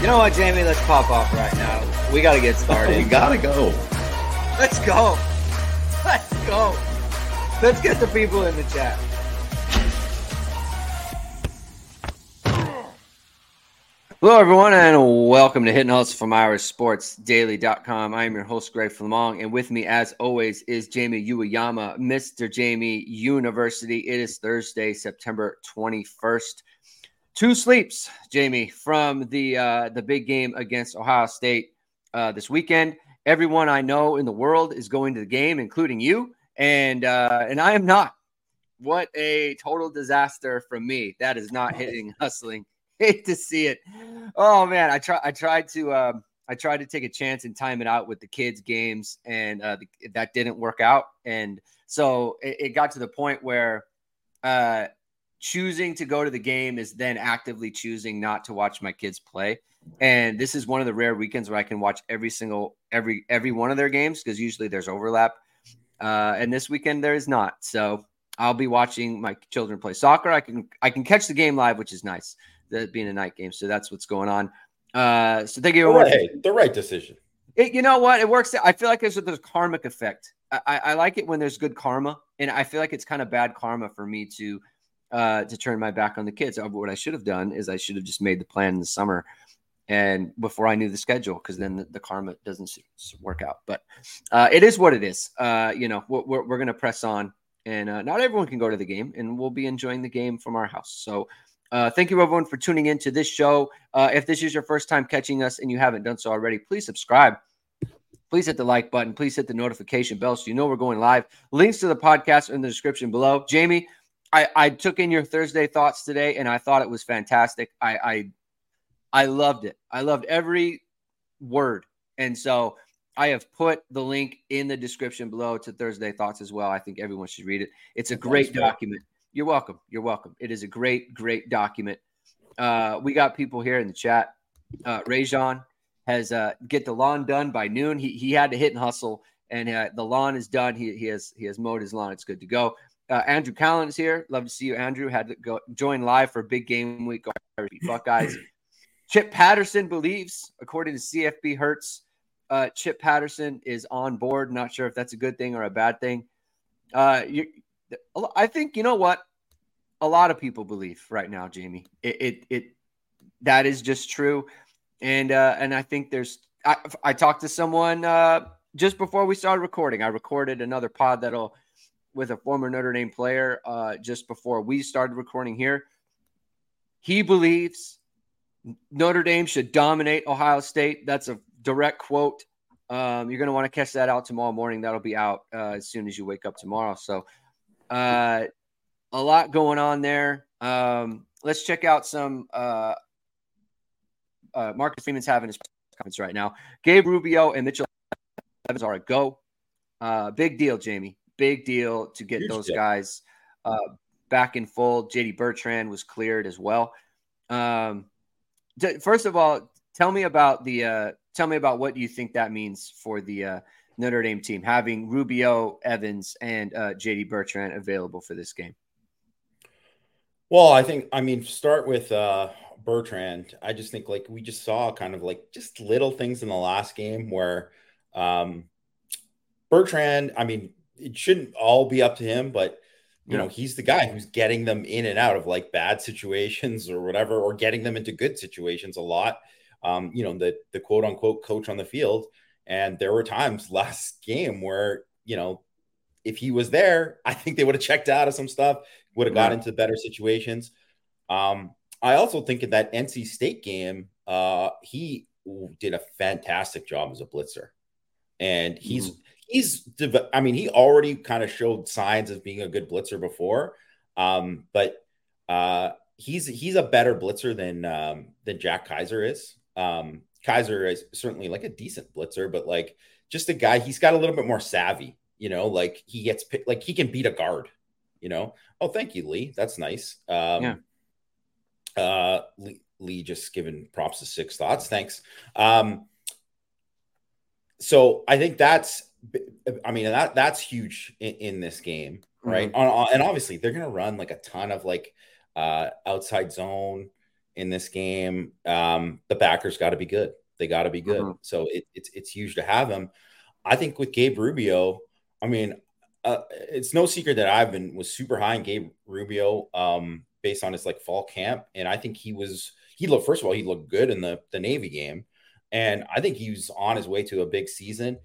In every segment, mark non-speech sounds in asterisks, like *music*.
You know what, Jamie? Let's pop off right now. We got to get started. *laughs* we gotta go. Let's go. Let's go. Let's get the people in the chat. Hello, everyone, and welcome to Hitting Hustle from IrishSportsDaily.com. I am your host, Greg Flammang, and with me, as always, is Jamie Uremovich, Mr. Jamie University. It is Thursday, September 21st. Two sleeps, Jamie, from the uh, the big game against Ohio State uh, this weekend. Everyone I know in the world is going to the game, including you, and uh, and I am not. What a total disaster from me. That is not *laughs* hitting hustling. Hate to see it. Oh man, I try. I tried to. Um, I tried to take a chance and time it out with the kids' games, and uh, the, that didn't work out. And so it, it got to the point where uh, choosing to go to the game is then actively choosing not to watch my kids play. And this is one of the rare weekends where I can watch every single every every one of their games because usually there's overlap. Uh, and this weekend there is not. So I'll be watching my children play soccer. I can I can catch the game live, which is nice. That being a night game, so that's what's going on. Uh, so thank you. Right, the right decision. It, you know what? It works. I feel like there's a, there's a karmic effect. I, I like it when there's good karma, and I feel like it's kind of bad karma for me to uh, to turn my back on the kids. Uh, what I should have done is I should have just made the plan in the summer and before I knew the schedule, because then the, the, karma doesn't work out. But uh, it is what it is. Uh, you know, we're, we're going to press on, and uh, not everyone can go to the game, and we'll be enjoying the game from our house. So. Uh, thank you everyone for tuning in to this show. Uh, if this is your first time catching us and you haven't done so already, please subscribe. Please hit the like button. Please hit the notification bell so you know we're going live. Links to the podcast are in the description below. Jamie, I, I took in your Thursday thoughts today and I thought it was fantastic. I, I I loved it. I loved every word. And so I have put the link in the description below to Thursday Thoughts as well. I think everyone should read it. It's a great Thanks, document. You're welcome. You're welcome. It is a great, great document. Uh, we got people here in the chat. Uh, Rajon has uh, get the lawn done by noon. He, he had to hit and hustle, and uh, the lawn is done. He, he has he has mowed his lawn. It's good to go. Uh, Andrew Callan is here. Love to see you, Andrew. Had to go join live for a big game week. Buckeyes. *clears throat* Chip Patterson believes, according to CFB Hertz, uh, Chip Patterson is on board. Not sure if that's a good thing or a bad thing. Uh, you, I think you know what a lot of people believe right now, Jamie. It it, it that is just true, and uh, and I think there's. I, I talked to someone uh, just before we started recording. I recorded another pod that'll with a former Notre Dame player uh, just before we started recording here. He believes Notre Dame should dominate Ohio State. That's a direct quote. Um, you're going to want to catch that out tomorrow morning. That'll be out uh, as soon as you wake up tomorrow. So, uh, a lot going on there. Um, let's check out some. Uh, uh, Marcus Freeman's having his comments right now. Gabe Rubio and Mitchell Evans are a go. Uh, big deal, Jamie. Big deal to get Huge those deal. guys uh, back in full. JD Bertrand was cleared as well. Um, first of all, tell me about the uh, tell me about what you think that means for the uh, Notre Dame team having Rubio, Evans, and uh, JD Bertrand available for this game. Well, I think I mean start with uh, Bertrand. I just think like we just saw kind of like just little things in the last game where um, Bertrand. I mean, it shouldn't all be up to him, but you know he's the guy who's getting them in and out of like bad situations or whatever or getting them into good situations a lot. Um, you know the the quote unquote coach on the field. And there were times *laughs* last game where you know if he was there i think they would have checked out of some stuff would have got into better situations. Um, i also think in that nc state game uh, he did a fantastic job as a blitzer. And he's mm-hmm he's I mean, he already kind of showed signs of being a good blitzer before. Um, but uh, he's he's a better blitzer than um, than Jack Kiser is. Um, Kiser is certainly like a decent blitzer, but like just a guy, he's got a little bit more savvy, you know, like he gets like he can beat a guard, you know. Oh, thank you, Lee. That's nice. Um, yeah. Uh, Lee, Lee just giving props to six thoughts. Thanks. Um, so I think that's I mean, that that's huge in, in this game, right? Mm-hmm. On, on, and obviously, they're going to run like a ton of like uh, outside zone in this game, um, the backers got to be good. They got to be good. Mm-hmm. So it, it's it's huge to have him. I think with Gabe Rubio, I mean, uh, it's no secret that I've been was super high in Gabe Rubio um, based on his like fall camp, and I think he was he looked first of all he looked good in the the Navy game, and I think he was on his way to a big season.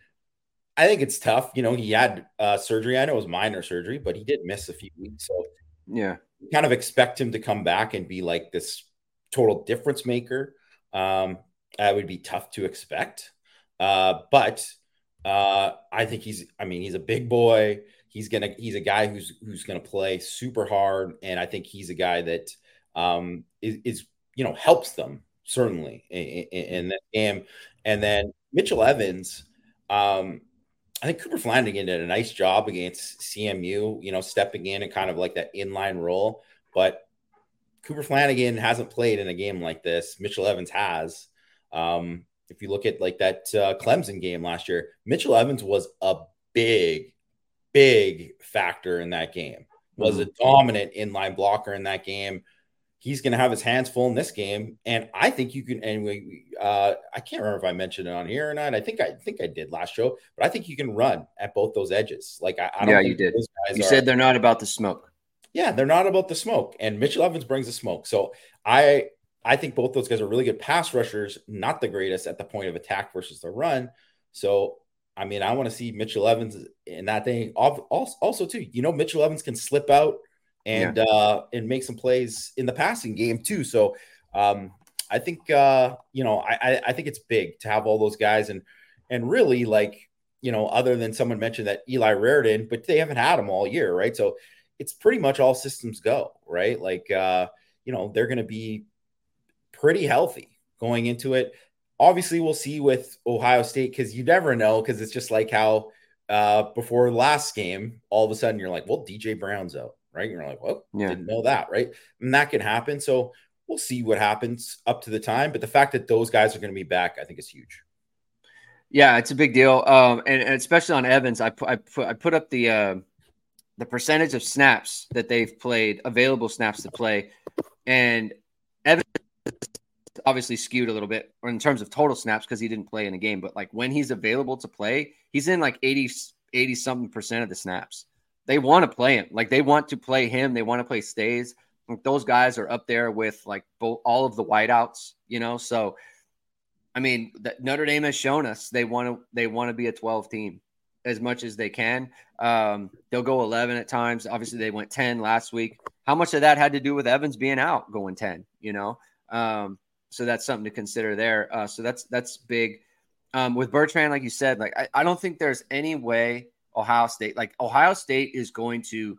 I think it's tough. You know, he had uh, surgery. I know it was minor surgery, but he did miss a few weeks. So yeah, kind of expect him to come back and be like this total difference maker. Um, that would be tough to expect. Uh, but uh, I think he's. I mean, he's a big boy. He's gonna. He's a guy who's who's gonna play super hard, and I think he's a guy that um, is, is you know helps them certainly in, in, in that game. And then Mitchell Evans. Um, I think Cooper Flanagan did a nice job against CMU, you know, stepping in and kind of like that inline role. But Cooper Flanagan hasn't played in a game like this. Mitchell Evans has. Um, if you look at like that uh, Clemson game last year, Mitchell Evans was a big, big factor in that game. Was mm-hmm. a dominant inline blocker in that game he's going to have his hands full in this game. And I think you can, and we, uh, I can't remember if I mentioned it on here or not. I think I think I did last show, but I think you can run at both those edges. Like I, I yeah, you did. You are, said they're not about the smoke. Yeah, they're not about the smoke. And Mitchell Evans brings the smoke. So I, I think both those guys are really good pass rushers, not the greatest at the point of attack versus the run. So I mean, I want to see Mitchell Evans in that thing. Also, also, too, you know, Mitchell Evans can slip out and yeah. uh, and make some plays in the passing game too. So um, I think uh, you know I, I think it's big to have all those guys and and really like you know other than someone mentioned that Eli Raridon, but they haven't had him all year, right? So it's pretty much all systems go, right? Like uh, you know they're going to be pretty healthy going into it. Obviously, we'll see with Ohio State because you never know because it's just like how uh, before last game, all of a sudden you're like, well, DJ Brown's out right? You're like, well, yeah. didn't know that, right? And that can happen. So we'll see what happens up to the time. But the fact that those guys are going to be back, I think, is huge. Yeah, it's a big deal, um, and, and, especially on Evans. I put I put I put up the uh, the percentage of snaps that they've played, available snaps to play, and Evans obviously skewed a little bit in terms of total snaps because he didn't play in a game. But like when he's available to play, he's in like 80, 80 something percent of the snaps they want to play him. Like they want to play him. They want to play Staes. Like those guys are up there with like both all of the whiteouts, you know. So, I mean, Notre Dame has shown us they want to they want to be a 12 team as much as they can. Um, they'll go 11 at times. Obviously, they went 10 last week. How much of that had to do with Evans being out, going 10? You know, um, so that's something to consider there. Uh, so that's that's big. Um, with Bertrand, like you said, like I, I don't think there's any way Ohio State. Like Ohio State is going to,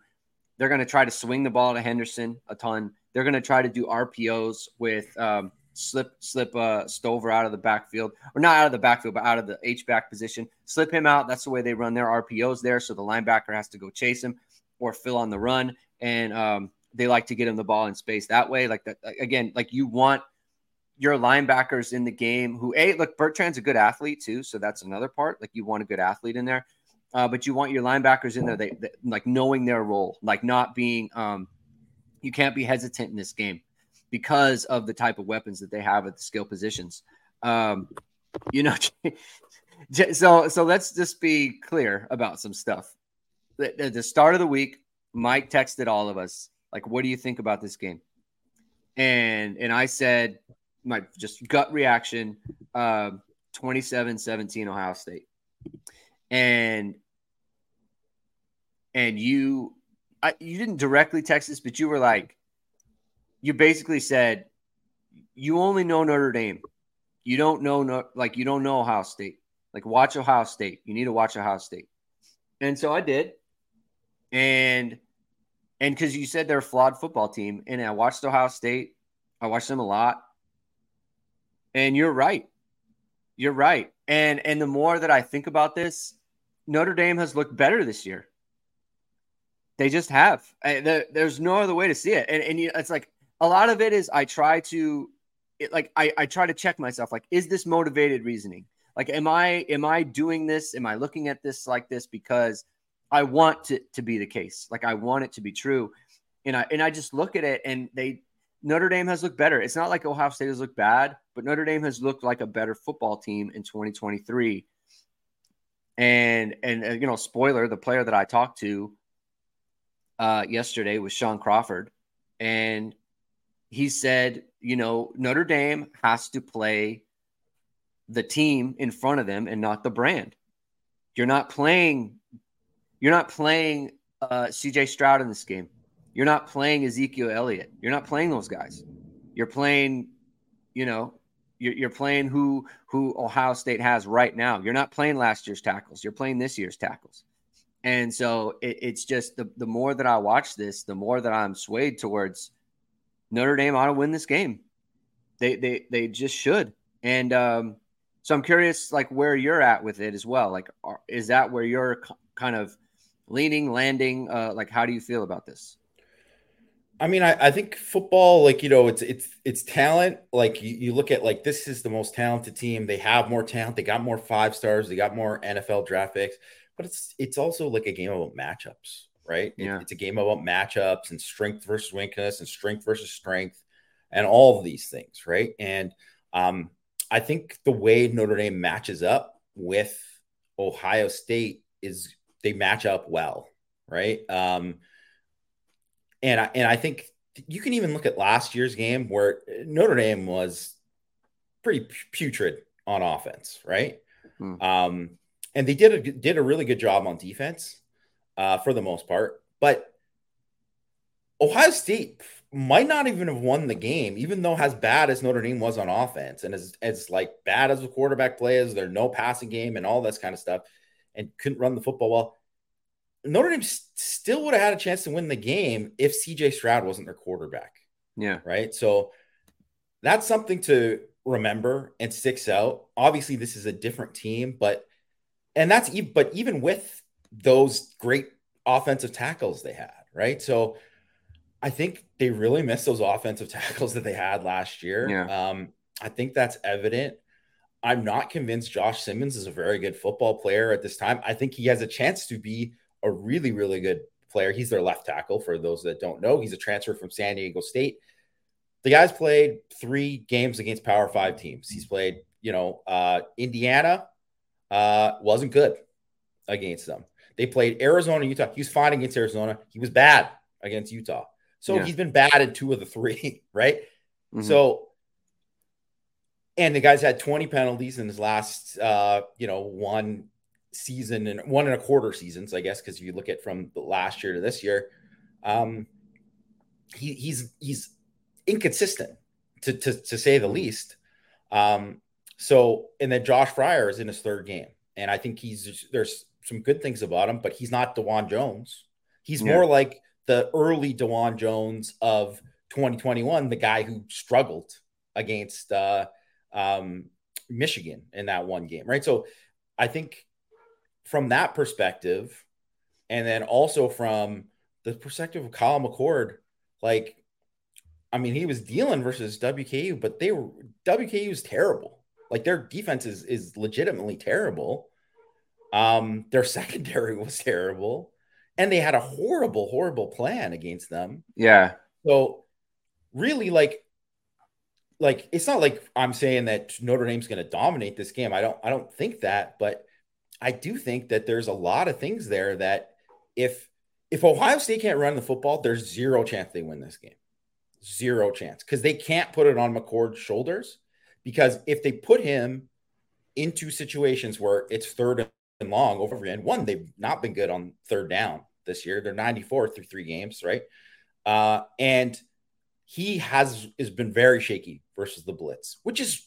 they're going to try to swing the ball to Henderson a ton. They're going to try to do RPOs with um, slip slip uh, Stover out of the backfield, or not out of the backfield, but out of the H back position. Slip him out. That's the way they run their RPOs there. So the linebacker has to go chase him or fill on the run, and um, they like to get him the ball in space that way. Like that again, like you want your linebackers in the game who a look Bertrand's a good athlete too, so that's another part. Like you want a good athlete in there uh, but you want your linebackers in there, they, they, like knowing their role, like not being. Um, you can't be hesitant in this game because of the type of weapons that they have at the skill positions. Um, you know, *laughs* so so let's just be clear about some stuff. At the start of the week, Mike texted all of us like, "What do you think about this game?" And and I said my just gut reaction, uh, 27-17 Ohio State. And and you I, you didn't directly text this, but you were like, you basically said, you only know Notre Dame. You don't know, no, like, you don't know Ohio State. Like, watch Ohio State. You need to watch Ohio State. And so I did. And, and because you said they're a flawed football team, and I watched Ohio State, I watched them a lot. And you're right. You're right. And, and the more that I think about this, Notre Dame has looked better this year. They just have. There's no other way to see it. And, and it's like a lot of it is I try to, it, like I, I try to check myself. Like, is this motivated reasoning? Like, am I am I doing this? Am I looking at this like this because I want it to be the case? Like, I want it to be true. And I and I just look at it, and they Notre Dame has looked better. It's not like Ohio State has looked bad, but Notre Dame has looked like a better football team in 2023. And and, and you know, spoiler, the player that I talked to uh, yesterday was Sean Crawford, and he said, you know, Notre Dame has to play the team in front of them and not the brand. You're not playing. You're not playing uh, C.J. Stroud in this game. You're not playing Ezekiel Elliott. You're not playing those guys. You're playing, you know, you're, you're playing who who Ohio State has right now. You're not playing last year's tackles. You're playing this year's tackles. And so it, it's just the the more that I watch this, the more that I'm swayed towards Notre Dame ought to win this game. They they they just should. And um, so I'm curious, like where you're at with it as well. Like, are, is that where you're kind of leaning, landing? Uh, like, how do you feel about this? I mean, I, I think football, like you know, it's it's it's talent. Like you, you look at like this is the most talented team. They have more talent. They got more five stars. They got more NFL draft picks. But it's it's also like a game about matchups, right? Yeah. It, it's a game about matchups and strength versus weakness and strength versus strength and all of these things, right? And um, I think the way Notre Dame matches up with Ohio State is they match up well, right? Um, and I, and I think you can even look at last year's game where Notre Dame was pretty putrid on offense, right? Hmm. Um, and they did a, did a really good job on defense uh, for the most part. But Ohio State might not even have won the game, even though as bad as Notre Dame was on offense and as, as like bad as the quarterback play is, there's no passing game and all this kind of stuff, and couldn't run the football well. Notre Dame still would have had a chance to win the game if CJ Stroud wasn't their quarterback. Yeah. Right. So that's something to remember and sticks out. Obviously, this is a different team, but and that's even, but even with those great offensive tackles they had, right? So I think they really missed those offensive *laughs* tackles that they had last year. Yeah. Um, I think that's evident. I'm not convinced Josh Simmons is a very good football player at this time. I think he has a chance to be a really, really good player. He's their left tackle for those that don't know. He's a transfer from San Diego State. The guy's played three games against Power Five teams. He's played, you know, uh, Indiana uh, wasn't good against them. They played Arizona, Utah. He was fine against Arizona. He was bad against Utah. So yeah. he's been bad in two of the three, *laughs* right? Mm-hmm. So, and the guy's had 20 penalties in his last, uh, you know, one season and one and a quarter seasons, I guess, because if you look at from the last year to this year, um, he, he's he's inconsistent to, to, to say the least. Um, so and then Josh Fryar is in his third game, and I think he's there's some good things about him, but he's not Dawand Jones. He's yeah. more like the early Dawand Jones of 2021, the guy who struggled against uh, um, Michigan in that one game, right? So I think from that perspective, and then also from the perspective of Kyle McCord, like, I mean, he was dealing versus WKU, but they were WKU is terrible. Like their defense is is legitimately terrible. Um, their *laughs* secondary was terrible, and they had a horrible, horrible plan against them. Yeah. So really, like, like it's not like I'm saying that Notre Dame's going to dominate this game. I don't, I don't think that, but I do think that there's a lot of things there that if if Ohio State can't run the football, there's zero chance they win this game. Zero chance because they can't put it on McCord's shoulders. Because if they put him into situations where it's third and long over and one, they've not been good on third down this year. They're 94 through three games, right? Uh, and he has has been very shaky versus the blitz, which is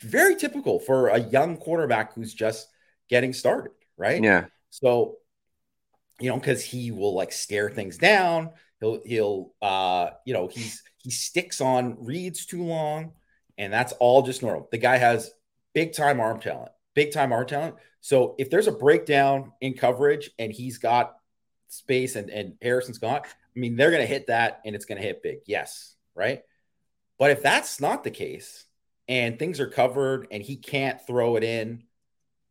very typical for a young quarterback who's just getting started, right? Yeah. So, you know, because he will like stare things down. He'll he'll uh, you know, he's he sticks on reads too long, and that's all just normal. The guy has big time arm talent, big time arm talent. So if there's a breakdown in coverage and he's got space and, and Harrison's gone, I mean, they're gonna hit that and it's gonna hit big. Yes, right. But if that's not the case and things are covered and he can't throw it in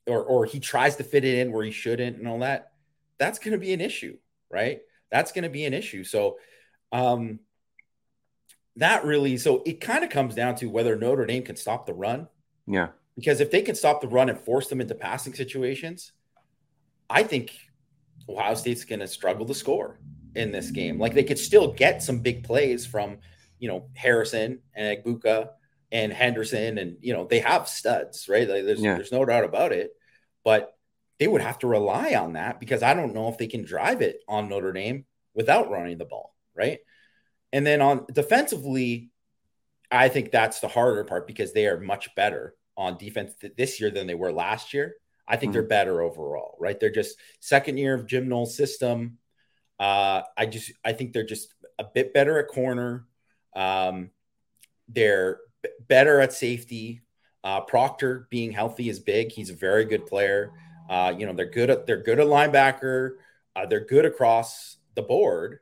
or or he tries to fit it in where he shouldn't and all that, that's going to be an issue, right? That's going to be an issue. So, um, that really so it kind of comes down to whether Notre Dame can stop the run. Yeah. Because if they can stop the run and force them into passing situations, I think Ohio State's going to struggle to score in this game. Like they could still get some big plays from, you know, Harrison and Egbuka and Henderson, and you know they have studs, right? Like there's yeah. there's no doubt about it, but they would have to rely on that because I don't know if they can drive it on Notre Dame without running the ball, right? And then on defensively, I think that's the harder part because they are much better on defense this year than they were last year. I think mm-hmm. they're better overall, right? They're just second year of Jim Knowles' system. Uh, I just I think they're just a bit better at corner. Um, they're b- better at safety. Uh, Proctor being healthy is big. He's a very good player. Uh, you know they're good at they're good at linebacker. Uh, they're good across the board.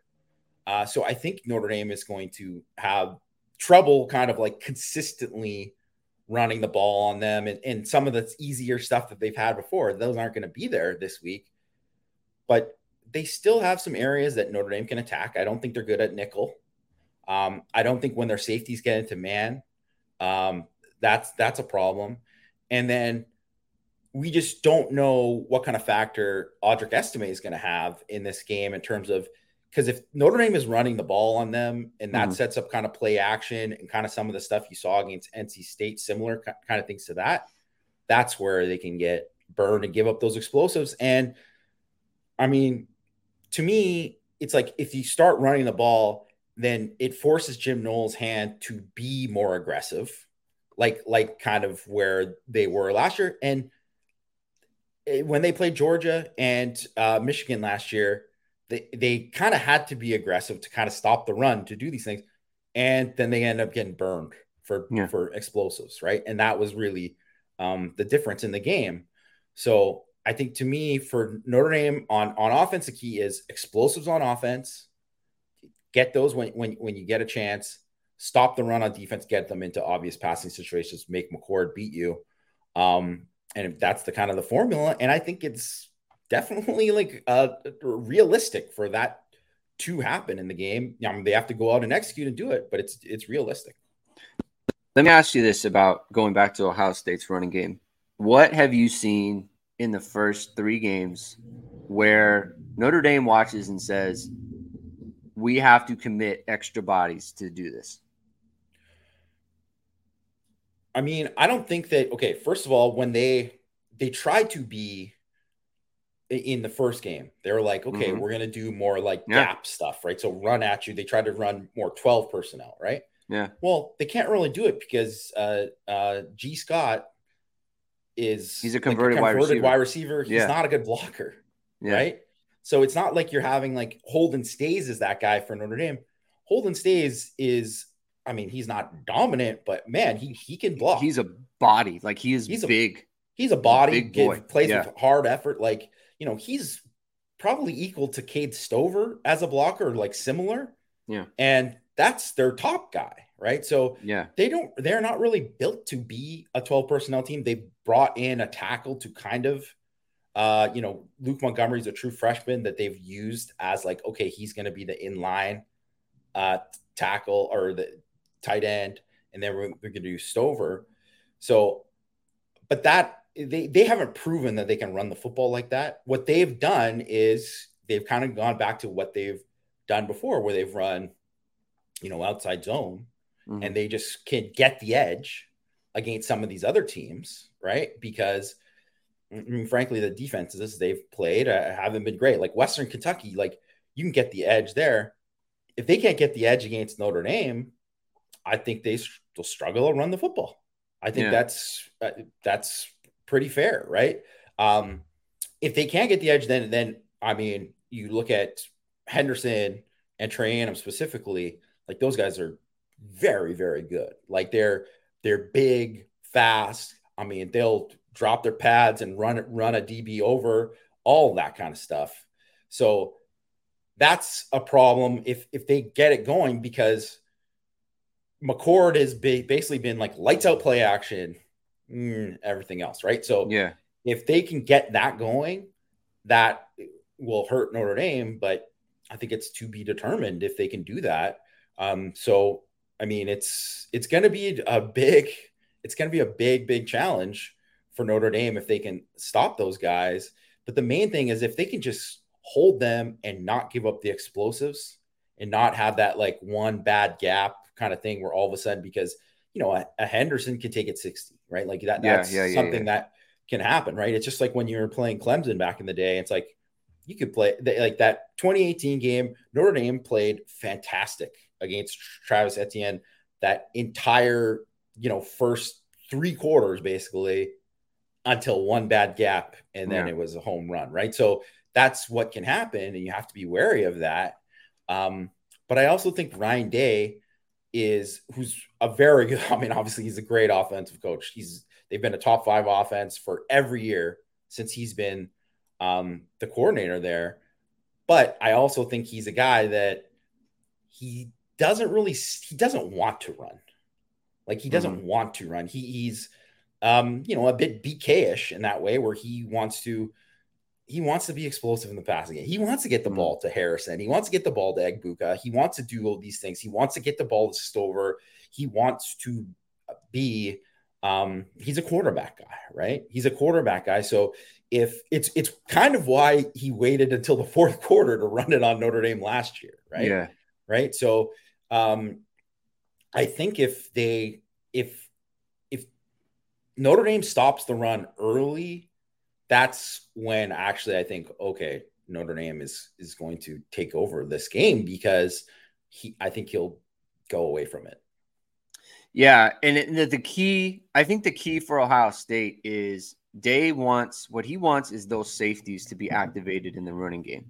Uh, so I think Notre Dame is going to have trouble kind of like consistently running the ball on them and, and some of the easier stuff that they've had before. Those aren't going to be there this week. But they still have some areas that Notre Dame can attack. I don't think they're good at nickel. Um, I don't think when their safeties get into man, um, that's that's a problem. And then we just don't know what kind of factor Audric Estime is going to have in this game in terms of because if Notre Dame is running the ball on them and that mm-hmm. sets up kind of play action and kind of some of the stuff you saw against NC State, similar kind of things to that, that's where they can get burned and give up those explosives. And I mean, to me, it's like if you start running the ball, then it forces Jim Knowles' hand to be more aggressive, like like kind of where they were last year. And eh, when they played Georgia and uh, Michigan last year, they they kind of had to be aggressive to kind of stop the run to do these things, and then they end up getting burned for yeah. for explosives, right? And that was really um, the difference in the game. So I think to me, for Notre Dame on on offense, the key is explosives on offense. Get those when when when you get a chance. Stop the run on defense. Get them into obvious passing situations. Make McCord beat you. Um, and that's the kind of the formula, and I think it's definitely like uh, realistic for that to happen in the game. I mean, they have to go out and execute and do it, but it's it's realistic. Let me ask you this about going back to Ohio State's running game. What have you seen in the first three games where Notre Dame watches and says, we have to commit extra bodies to do this? I mean, I don't think that okay, first of all, when they they try to be in the first game. They were like, okay, mm-hmm. we're gonna do more like yeah. gap stuff, right? So run at you. They tried to run more 12 personnel, right? Yeah. Well, they can't really do it because uh uh Gee Scott is he's a converted, like a converted wide, receiver. wide receiver. He's yeah. not a good blocker, yeah. right? So it's not like you're having like Holden Staes is that guy for Notre Dame. Holden Staes is, I mean, he's not dominant, but man, he he can block. He's a body, like he is he's big. A, he's a body, big boy. plays yeah. with hard effort. Like you know, he's probably equal to Cade Stover as a blocker, like similar. Yeah. And that's their top guy, right? So yeah, they don't they're not really built to be a 12 personnel team. They brought in a tackle to kind of uh, you know, Luke Montgomery's a true freshman that they've used as like, okay, he's gonna be the inline uh tackle or the tight end, and then we're, we're gonna do Stover. So, but that they they haven't proven that they can run the football like that. What they've done is they've kind of gone back to what they've done before, where they've run, you know, outside zone, mm-hmm. and they just can get the edge against some of these other teams, right? Because I mean, frankly, the defenses they've played uh, haven't been great. Like Western Kentucky, like you can get the edge there. If they can't get the edge against Notre Dame, I think they will struggle to run the football. I think yeah. that's uh, that's pretty fair, right? Um, if they can't get the edge, then then I mean, you look at Henderson and Trayanum specifically, like those guys are very, very good. Like they're they're big, fast. I mean, they'll drop their pads and run run a DB over, all that kind of stuff. So that's a problem if if they get it going because McCord has basically been like lights out play action mm, everything else, right? So yeah, if they can get that going, that will hurt Notre Dame, but I think it's to be determined if they can do that. Um, so I mean, it's it's going to be a big it's going to be a big big challenge for Notre Dame if they can stop those guys. But the main thing is if they can just hold them and not give up the explosives and not have that like one bad gap kind of thing where all of a sudden because you know a, a Henderson can take it 60, right? Like that that's yeah, yeah, something yeah, that can happen, right? It's just like when you were playing Clemson back in the day. It's like you could play like that 2018 game. Notre Dame played fantastic against Travis Etienne. That entire you know first three quarters basically until one bad gap and then it was a home run, right? So that's what can happen, and you have to be wary of that. Um, but I also think Ryan Day is who's a very good. *laughs* I mean, obviously he's a great offensive coach. He's they've been a top five offense for every year since he's been um, the coordinator there. But I also think he's a guy that he doesn't really he doesn't want to run. Like he doesn't mm-hmm. want to run. He, he's um, you know, a bit BK-ish in that way where he wants to he wants to be explosive in the passing game. He wants to get the mm-hmm. ball to Harrison. He wants to get the ball to Egbuka. He wants to do all these things. He wants to get the ball to Stover. He wants to be um, he's a quarterback guy, right? He's a quarterback guy. So if it's it's kind of why he waited until the *laughs* fourth quarter to run it on Notre Dame last year, right? Yeah. Right. So um, I think if they if if Notre Dame stops the run early, that's when actually I think okay, Notre Dame is is going to take over this game because he I think he'll go away from it. Yeah, and the, key, I think the key for Ohio State is Day wants what he wants is those safeties to be activated in the running game.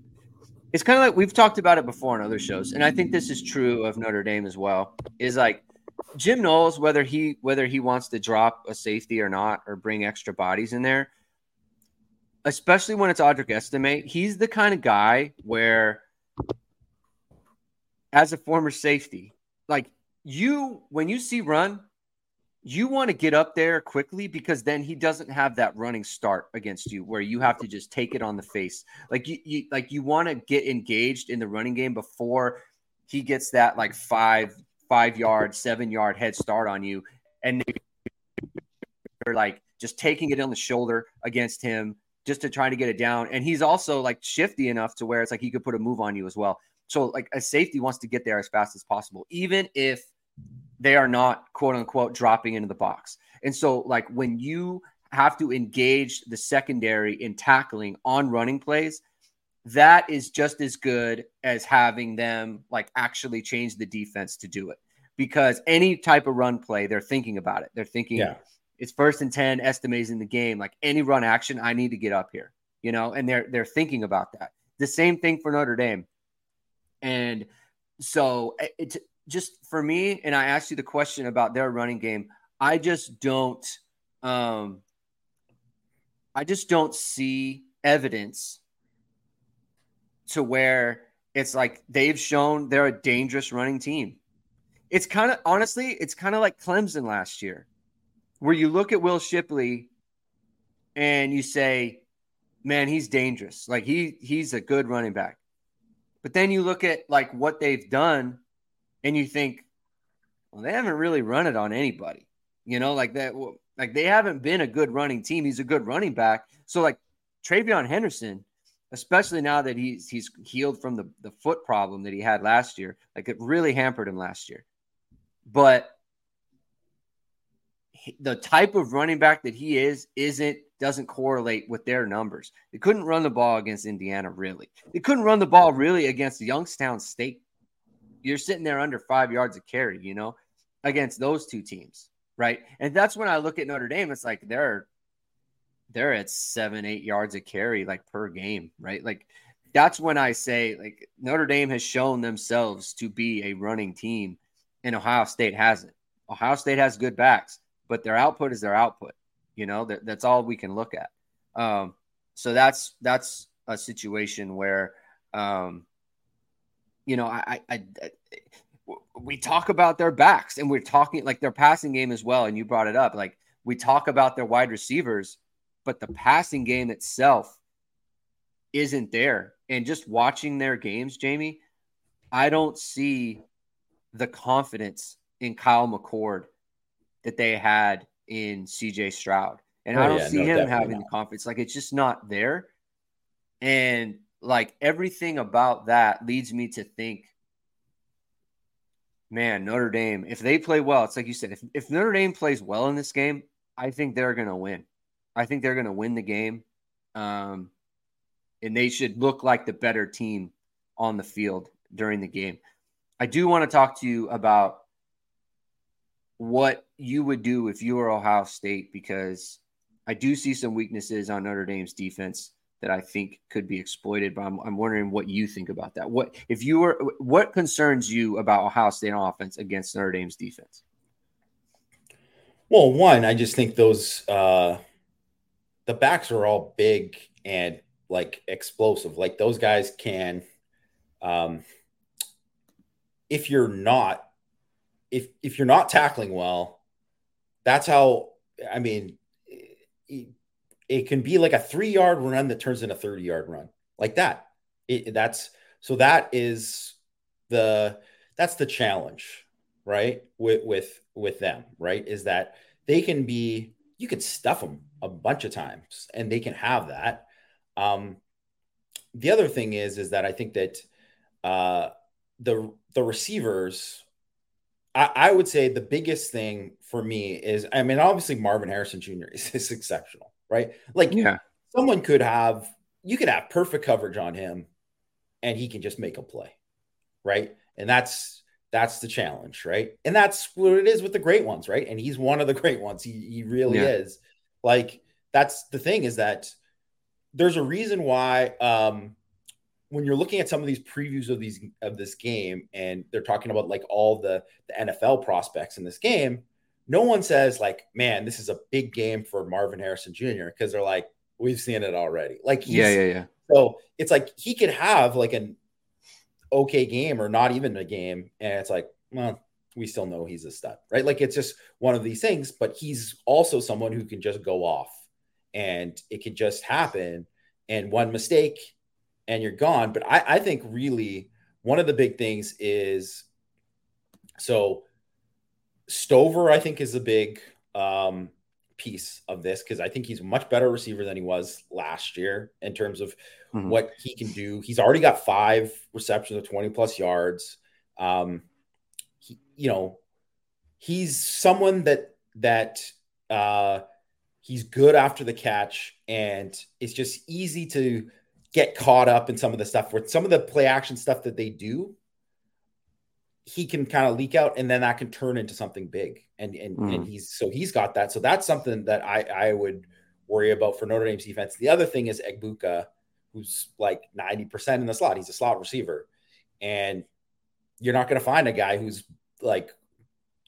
It's kind of like we've talked about it before on other shows, and I think this is true of Notre Dame as well. Is like Jim Knowles, whether he whether he wants to drop a safety or not, or bring extra bodies in there, especially when it's Audric Estime, he's the kind of guy where, as a former safety, like you when you see run, you want to get up there quickly because then he doesn't have that running start against you where you have to just take it on the face. Like you, you like you want to get engaged in the running game before he gets that like five five yard, seven yard head start on you, and you're like just taking it on the shoulder against him just to try to get it down. And he's also like shifty enough to where it's like he could put a move on you as well. So like a safety wants to get there as fast as possible, even if they are not quote unquote dropping into the box. And so, like, when you have to engage the secondary in tackling on running plays, that is just as good as having them like actually change the defense to do it. Because any type of run play, they're thinking about it. They're thinking yeah. It's first and 10, estimating the game. Like any run action, I need to get up here, you know, and they're they're thinking about that. The same thing for Notre Dame. And so it's just for me, and I asked you the question about their running game. I just don't, um, I just don't see evidence to where it's like they've shown they're a dangerous running team. It's kind of honestly, it's kind of like Clemson last year, where you look at Will Shipley and you say, "Man, he's dangerous. Like he he's a good running back." But then you look at like what they've done and you think, well, they haven't really run it on anybody, you know, like that. Like they haven't been a good running team. He's a good running back. So like TreVeyon Henderson, especially now that he's he's healed from the the foot problem that he had last year, like it really hampered him last year. But the type of running back that he is isn't doesn't correlate with their numbers. They couldn't run the ball against Indiana really. They couldn't run the ball really against Youngstown State you're sitting there under five yards of carry, you know, against those two teams, right? And that's when I look at Notre Dame. It's like they're they're at seven, eight yards of carry like per game, right? Like that's when I say like Notre Dame has shown themselves to be a running team, and Ohio State hasn't. Ohio State has good backs, but their output is their output. You know, that, that's all we can look at. Um, so that's that's a situation where um, you know, I, I, I, we talk about their backs and we're talking like their passing game as well. And you brought it up. Like we talk about their wide receivers, but the passing game itself isn't there. And just watching their games, Jamie, I don't see the confidence in Kyle McCord that they had in CJ Stroud. And Oh, I don't yeah, see no, him having not. the confidence. Like it's just not there. And like everything about that leads me to think, man, Notre Dame, if they play well, it's like you said, if, if Notre Dame plays well in this game, I think they're going to win. I think they're going to win the game. Um, and they should look like the better team on the field during the game. I do want to talk to you about what you would do if you were Ohio State because I do see some weaknesses on Notre Dame's defense that I think could be exploited. But I'm, I'm wondering what you think about that. What if you were? What concerns you about Ohio State offense against Notre Dame's defense? Well, one, I just think those uh the backs are all big and like explosive. Like those guys can um if you're not if if you're not tackling well, that's how I mean it, it can be like a 3-yard run that turns into a 30-yard run. Like that. It, that's so that is the that's the challenge, right? With with with them, right? Is that they can be you can stuff them a bunch of times and they can have that. Um, the other thing is is that I think that uh, the the receivers, I, I would say the biggest thing for me is I mean obviously Marvin Harrison Jr. *laughs* is, is exceptional, right? Like Yeah, someone could have you could have perfect coverage on him and he can just make a play right and that's that's the challenge right and that's what it is with the great ones right and he's one of the great ones he, he really Yeah. is like that's the thing is that there's a reason why um when you're looking at some of these previews of these of this game and they're talking about like all the the NFL prospects in this game no one says like man this is a big game for Marvin Harrison Jr. because they're like we've seen it already like he's, yeah, yeah, yeah. so it's like he could have like an okay game or not even a game, and it's like, well, we still know he's a stud, right? Like it's just one of these things, but he's also someone who can just go off and it could just happen. And one mistake and you're gone. But I, I think really one of the big things is so Stover, I think, is a big um, piece of this because I think he's a much better receiver than he was last year in terms of Mhm. what he can do. He's already got five receptions of 20 plus yards. Um, he, you know, he's someone that that uh, he's good after the catch, and it's just easy to get caught up in some of the stuff where some of the play action stuff that they do he can kind of leak out and then that can turn into something big and and, Mhm. and he's so he's got that so that's something that i i would worry about for notre dame's defense the other thing is egbuka who's like 90% in the slot he's a slot receiver and you're not going to find a guy who's like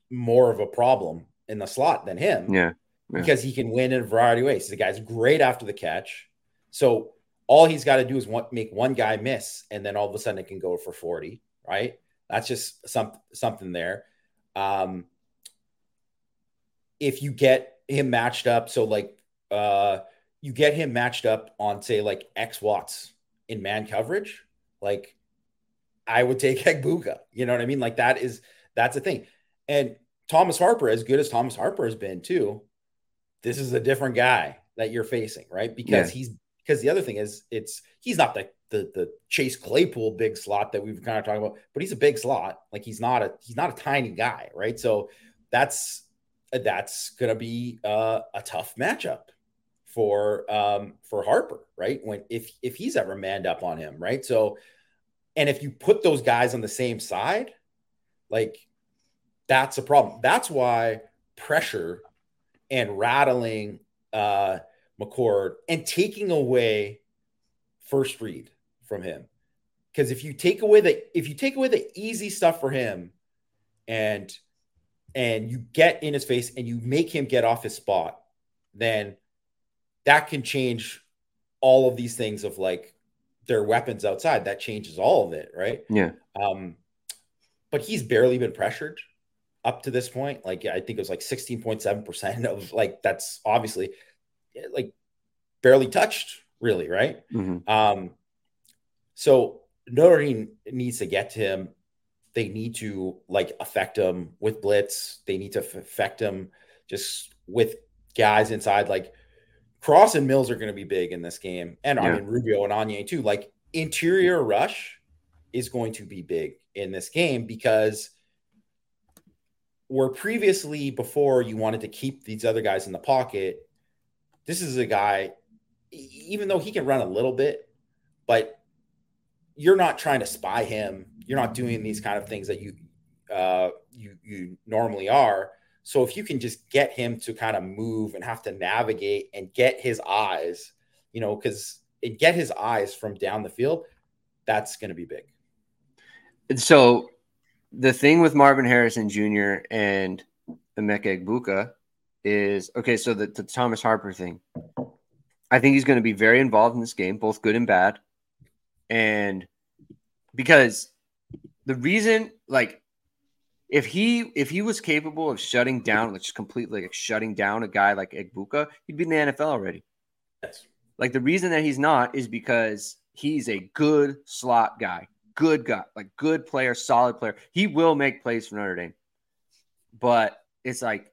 more of a problem in the slot than him Yeah. Yeah. because he can win in a variety of ways the guy's great after the catch so all he's got to do is one, make one guy miss and then all of a sudden it can go for 40 right that's just some, something there. Um, if you get him matched up, so like uh, you get him matched up on say like X Watts in man coverage, like I would take *laughs* Egbuka. You know what I mean? Like that is that's a thing. And Thomas Harper, as good as Thomas Harper has been too, this is a different guy that you're facing, right? Because Yeah. he's because the other thing is it's he's not the the the Chase Claypool big slot that we've kind of talking about, but he's a big slot. Like he's not a he's not a tiny guy, right? So that's that's gonna be uh, a tough matchup for um for Harper, right? When if if he's ever manned up on him, right? So and if you put those guys on the same side, like that's a problem. That's why pressure and rattling uh McCord and taking away first read from him. Because if you take away the if you take away the easy stuff for him and and you get in his face and you make him get off his spot, then that can change all of these things of like their weapons outside. That changes all of it, right? Yeah. Um, but he's barely been pressured up to this point. Like I think it was like 16.7% of like that's obviously like barely touched, really, right? Mhm. Um, so Notre Dame needs to get to him they need to like affect him with blitz. They need to affect him just with guys inside. Like Cross and Mills are going to be big in this game, and yeah. I mean Rubio and Onye too. Like interior rush is going to be big in this game because where previously before you wanted to keep these other guys in the pocket, this is a guy, even though he can run a little bit, but you're not trying to spy him. You're not doing these kind of things that you uh, you you normally are. So if you can just get him to kind of move and have to navigate and get his eyes, you know, because get his eyes from down the field, that's going to be big. And so the thing with Marvin Harrison Jr. and Emeka Egbuka is okay. So the, the Thomas Harper thing, I think he's going to be very involved in this game, both good and bad. And because the reason, like, if he if he was capable of shutting down, like just completely like shutting down a guy like Egbuka, he'd be in the NFL already. Yes. Like the reason that he's not is because he's a good slot guy good guy, like good player, solid player. He will make plays for Notre Dame, but it's like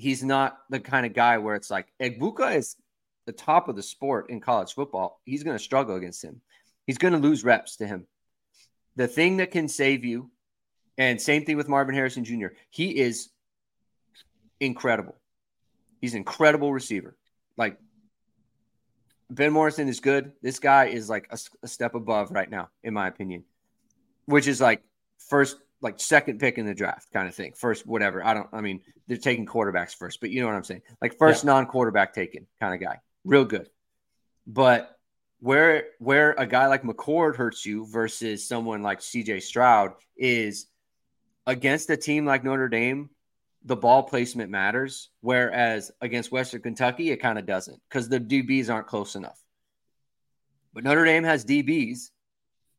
he's not the kind of guy where it's like Egbuka is the top of the sport in college football. He's going to struggle against him. He's going to lose reps to him. The thing that can save you, and same thing with Marvin Harrison Jr. He is incredible. He's an incredible receiver. Like Ben Morrison is good. This guy is like a, a, step above right now, in my opinion, which is like first, like second pick in the draft kind of thing. First, whatever. I don't, I mean, they're taking quarterbacks first, but you know what I'm saying? Like first yeah. non quarterback taken kind of guy. Real good. But where where a guy like McCord hurts you versus someone like CJ Stroud is against a team like Notre Dame the ball placement matters, whereas against Western Kentucky, it kind of doesn't because the DBs aren't close enough. But Notre Dame has DBs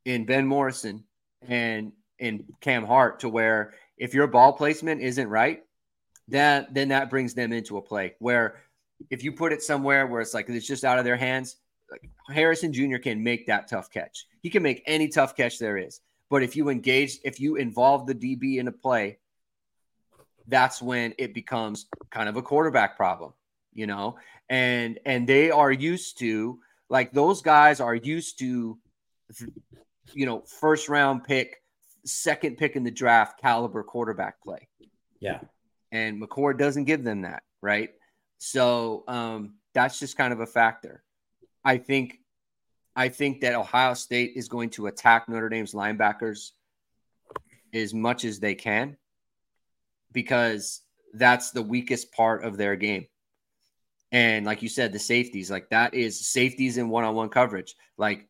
in Ben Morrison and in Cam Hart to where if your ball placement isn't right, that then that brings them into a play where if you put it somewhere where it's like it's just out of their hands, like Harrison Jr. can make that tough catch. He can make any tough catch there is. But if you engage, if you involve the DB in a play that's when it becomes kind of a quarterback problem, you know? And and they are used to like those guys are used to you know, first round pick, second pick in the draft caliber quarterback play. Yeah. And McCord doesn't give them that, right? So um that's just kind of a factor. I think I think that Ohio State is going to attack Notre Dame's linebackers as much as they can because that's the weakest part of their game. And like you said, the safeties, like that is safeties in one on one coverage. Like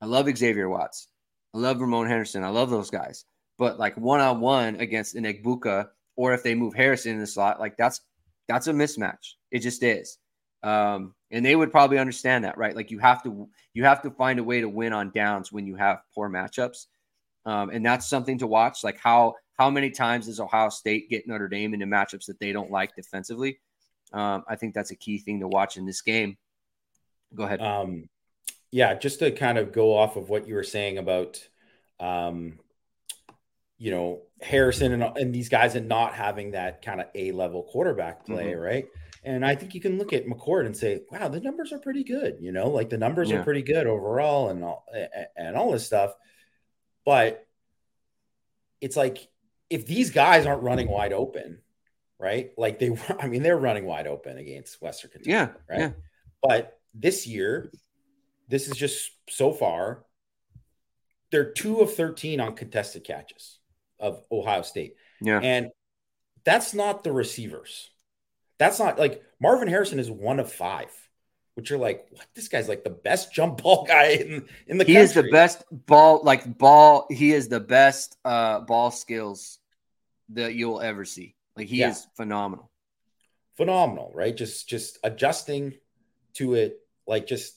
I love Xavier Watts. I love Ramon Henderson. I love those guys. But like one on one against an Egbuka, or if they move Harrison in the slot, like that's that's a mismatch. It just is. Um, and they would probably understand that, right? Like you have to you have to find a way to win on downs when you have poor matchups. Um, and that's something to watch. Like how how many times does Ohio State get Notre Dame into matchups that they don't like defensively? Um, I think that's a key thing to watch in this game. Go ahead. Um, yeah, just to kind of go off of what you were saying about, um, you know, Harrison and, and these guys and not having that kind of A level quarterback play, mm-hmm. right? And I think you can look at McCord and say, wow, the numbers are pretty good. You know, like the numbers yeah. are pretty good overall and all, and all this stuff. But it's like if these guys aren't running wide open, right? Like they were, *laughs* I mean, they're running wide open against Western Kentucky. Yeah. Right. Yeah. But this year, this is just so far, they're two of 13 on contested catches of Ohio State. Yeah. And that's not the receivers. That's not like Marvin Harrison is one of five which you're like, what? This guy's like the best jump *laughs* ball guy in, in the he country. is the best ball, like ball. He is the best uh, ball skills that you'll ever see. Like he yeah. is phenomenal. Phenomenal, right? Just just adjusting to it, like just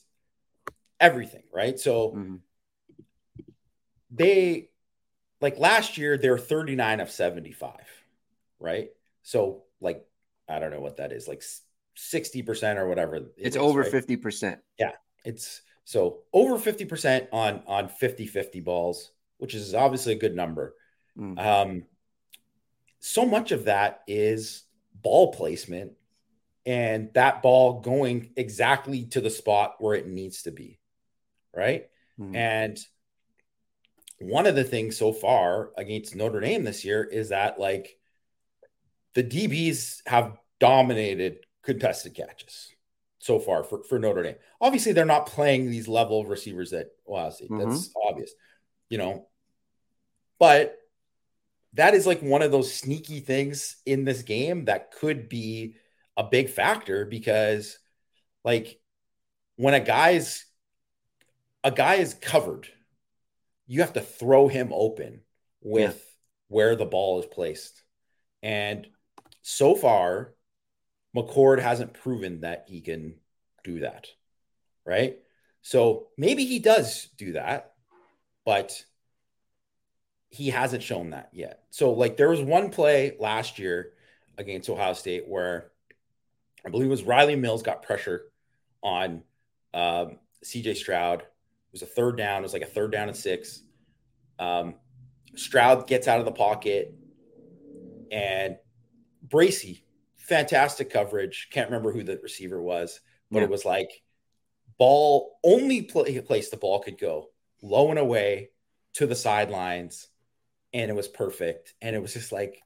everything, right? So mm-hmm. they like last year they're 39 of 75, right? So like I don't know what that is, like 60% or whatever. It it's is, over right? 50%. Yeah. It's so over 50% on on 50-50 balls, which is obviously a good number. Mm. Um, so much of that is ball placement and that ball going exactly to the spot where it needs to be. Right. Mm. And one of the things so far against Notre Dame this year is that like the DBs have dominated contested catches so far for, for Notre Dame. Obviously, they're not playing these level of receivers that Ohio State. Mm-hmm. That's obvious, you know. But that is like one of those sneaky things in this game that could be a big factor because, like, when a guy's a guy is covered, you have to throw him open with yeah. where the ball is placed. And so far, McCord hasn't proven that he can do that. Right. So maybe he does do that, but he hasn't shown that yet. So, like, there was one play last year against Ohio State where I believe it was Riley Mills got pressure on um, CJ Stroud. It was a third down. It was like a third down and six. Um, Stroud gets out of the pocket and Bracy fantastic coverage. Can't remember who the receiver was, but yeah. it was like ball only play, place the ball could go low and away to the sidelines, and it was perfect. And it was just like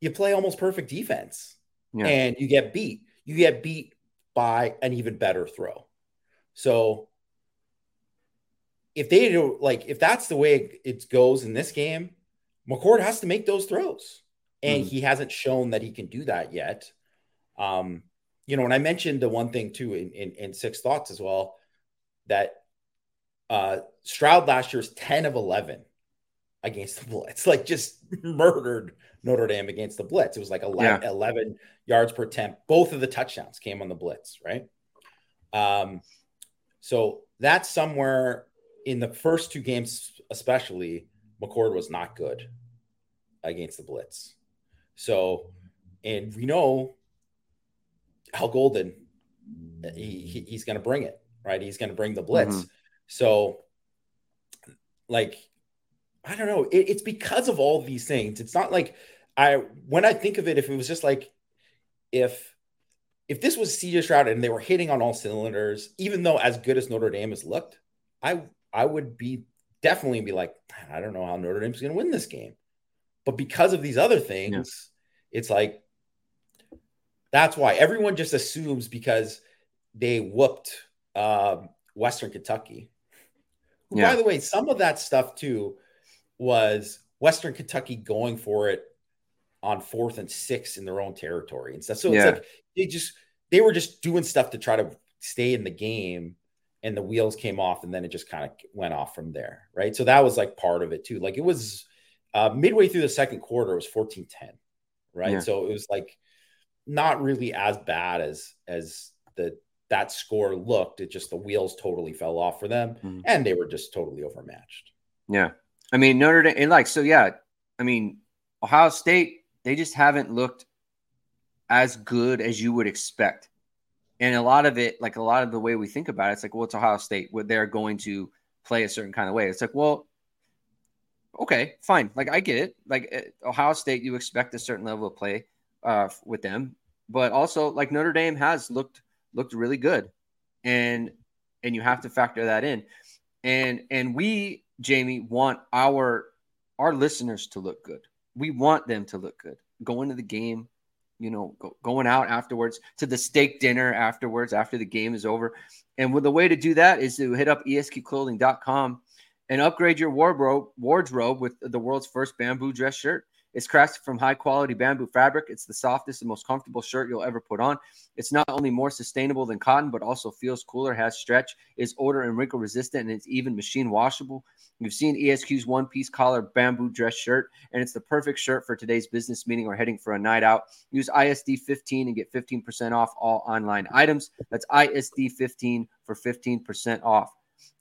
you play almost perfect defense, yeah. and you get beat. You get beat by an even better throw. So if they do like if that's the way it goes in this game, McCord has to make those throws and mm-hmm. he hasn't shown that he can do that yet. Um, you know, and I mentioned the one thing too in, in, in six thoughts as well that uh, Stroud last year was 10 of 11 against the blitz, *laughs* like just murdered Notre Dame against the blitz. It was like 11, yeah. 11 yards per attempt. Both of the touchdowns came on the blitz, right? Um, so that's somewhere in the first two games, especially, McCord was not good against the blitz. So, and we know Al Golden, he, he he's going to bring it, right? He's going to bring the blitz. Mm-hmm. So, like, I don't know. It, it's because of all these things. It's not like I when I think of it, if it was just like if if this was CJ Stroud and they were hitting on all cylinders, even though as good as Notre Dame has looked, I I would be definitely be like, I don't know how Notre Dame's going to win this game. But because of these other things, yeah. it's like that's why everyone just assumes because they whooped uh, Western Kentucky. Yeah. By the way, some of that stuff too was Western Kentucky going for it on fourth and six in their own territory and stuff. So yeah. it's like they just they were just doing stuff to try to stay in the game and the wheels came off and then it just kind of went off from there. Right. So that was like part of it too. Like it was uh, midway through the second quarter, it was 14 10, right? Yeah. So it was like not really as bad as as the that score looked. It just the wheels totally fell off for them mm-hmm. and they were just totally overmatched. Yeah. I mean, Notre Dame, and like, so yeah, I mean, Ohio State, they just haven't looked as good as you would expect. And a lot of it, like a lot of the way we think about it, it's like, well, it's Ohio State, where they're going to play a certain kind of way. It's like, well, okay, fine. Like I get it. Like eh, Ohio State, you expect a certain level of play uh, with them, but also like Notre Dame has looked looked really good, and and you have to factor that in. And and we, Jamie, want our our listeners to look good. We want them to look good. Going to the game, you know, go, going out afterwards to the steak dinner afterwards after the game is over. And with the way to do that is to hit up esqclothing.com and upgrade your wardrobe wardrobe with the world's first bamboo dress shirt. It's crafted from high quality bamboo fabric. It's the softest and most comfortable shirt you'll ever put on. It's not only more sustainable than cotton, but also feels cooler, has stretch, is odor and wrinkle resistant, and it's even machine washable. You've seen ESQ's one piece collar bamboo dress shirt, and it's the perfect shirt for today's business meeting or heading for a night out. Use ISD 15 and get 15% off all online items. That's ISD 15 for 15% off.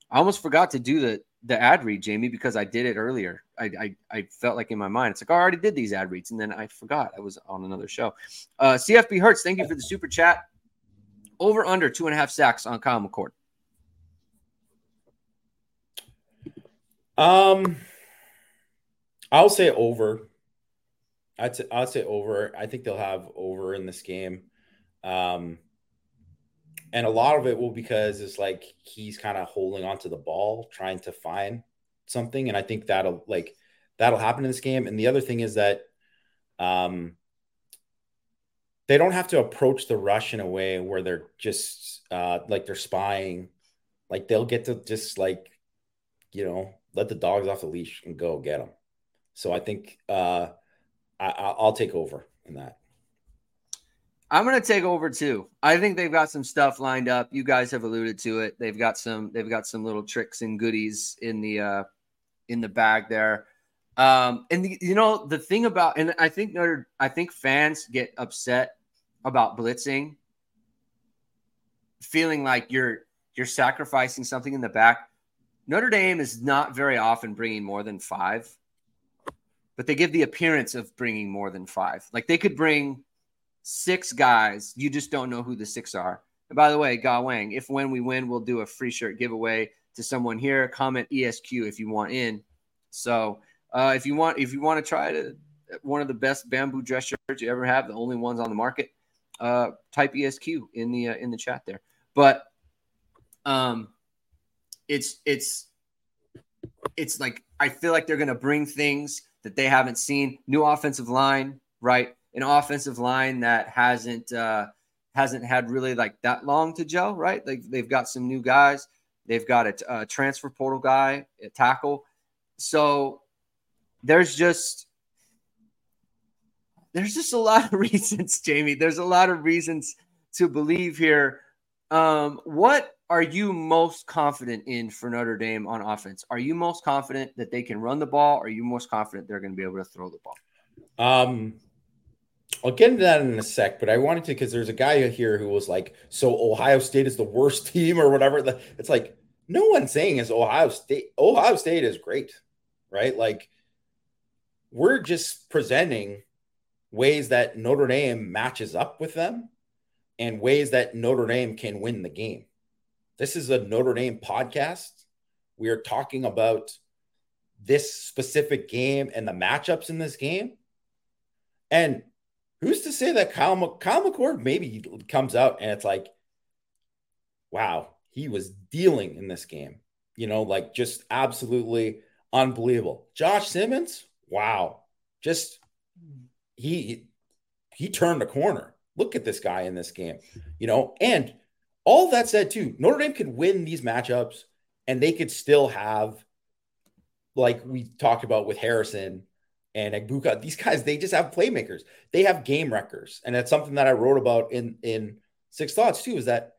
I almost forgot to do the the ad read, Jamie, because I did it earlier. I, I, I felt like in my mind, it's like, oh, I already did these ad reads. And then I forgot I was on another show. Uh, CFB Hurts, thank you for the super chat. Over under two and a half sacks on Kyle McCord. Um, I'll say over. I'd say, I'll say over. I think they'll have over in this game. Um, and a lot of it will because it's like he's kind of holding onto the ball, trying to find something. And I think that'll like that'll happen in this game. And the other thing is that um they don't have to approach the rush in a way where they're just uh like they're spying. Like they'll get to just like, you know, let the dogs off the leash and go get them. So I think uh I, I'll take over in that. I'm going to take over too. I think they've got some stuff lined up. You guys have alluded to it. They've got some. They've got some little tricks and goodies in the uh, in the bag there. Um, and the, you know the thing about, and I think Notre, I think fans get upset about blitzing, feeling like you're you're sacrificing something in the back. Notre Dame is not very often bringing more than five, but they give the appearance of bringing more than five. Like they could bring six guys. You just don't know who the six are. And by the way, Ga Wang, if when we win, we'll do a free shirt giveaway to someone here. Comment ESQ if you want in. So uh, if you want, if you want to try to one of the best bamboo dress shirts you ever have, the only ones on the market, uh, type ESQ in the uh, in the chat there. But um, it's it's it's like I feel like they're gonna bring things that they haven't seen. New offensive line, right? An offensive line that hasn't uh, hasn't had really like that long to gel, right? Like they've got some new guys. They've got a, a transfer portal guy, a tackle. So there's just there's just a lot of *laughs* reasons, Jamie. There's a lot of reasons to believe here. Um, what are you most confident in for Notre Dame on offense? Are you most confident that they can run the ball? Or are you most confident they're going to be able to throw the ball? Um, I'll get into that in a sec, but I wanted to because there's a guy here who was like, "So Ohio State is the worst *laughs* team or whatever." It's like no one's saying is Ohio State. Ohio State is great, right? Like we're just presenting ways that Notre Dame matches up with them and ways that Notre Dame can win the game. This is a Notre Dame podcast. We are talking about this specific game and the matchups in this game. And who's to say that Kyle, Kyle McCord maybe comes out and it's like, wow, he was dealing in this game. You know, like just absolutely unbelievable. Josh Simmons, wow, just he he turned the corner. Look at this guy in this game, you know. And all that said, too, Notre Dame could win these matchups, and they could still have, like we talked about with Harrison, and Egbuka, these guys, they just have playmakers. They have game wreckers. And that's something that I wrote about in, in Six Thoughts too, is that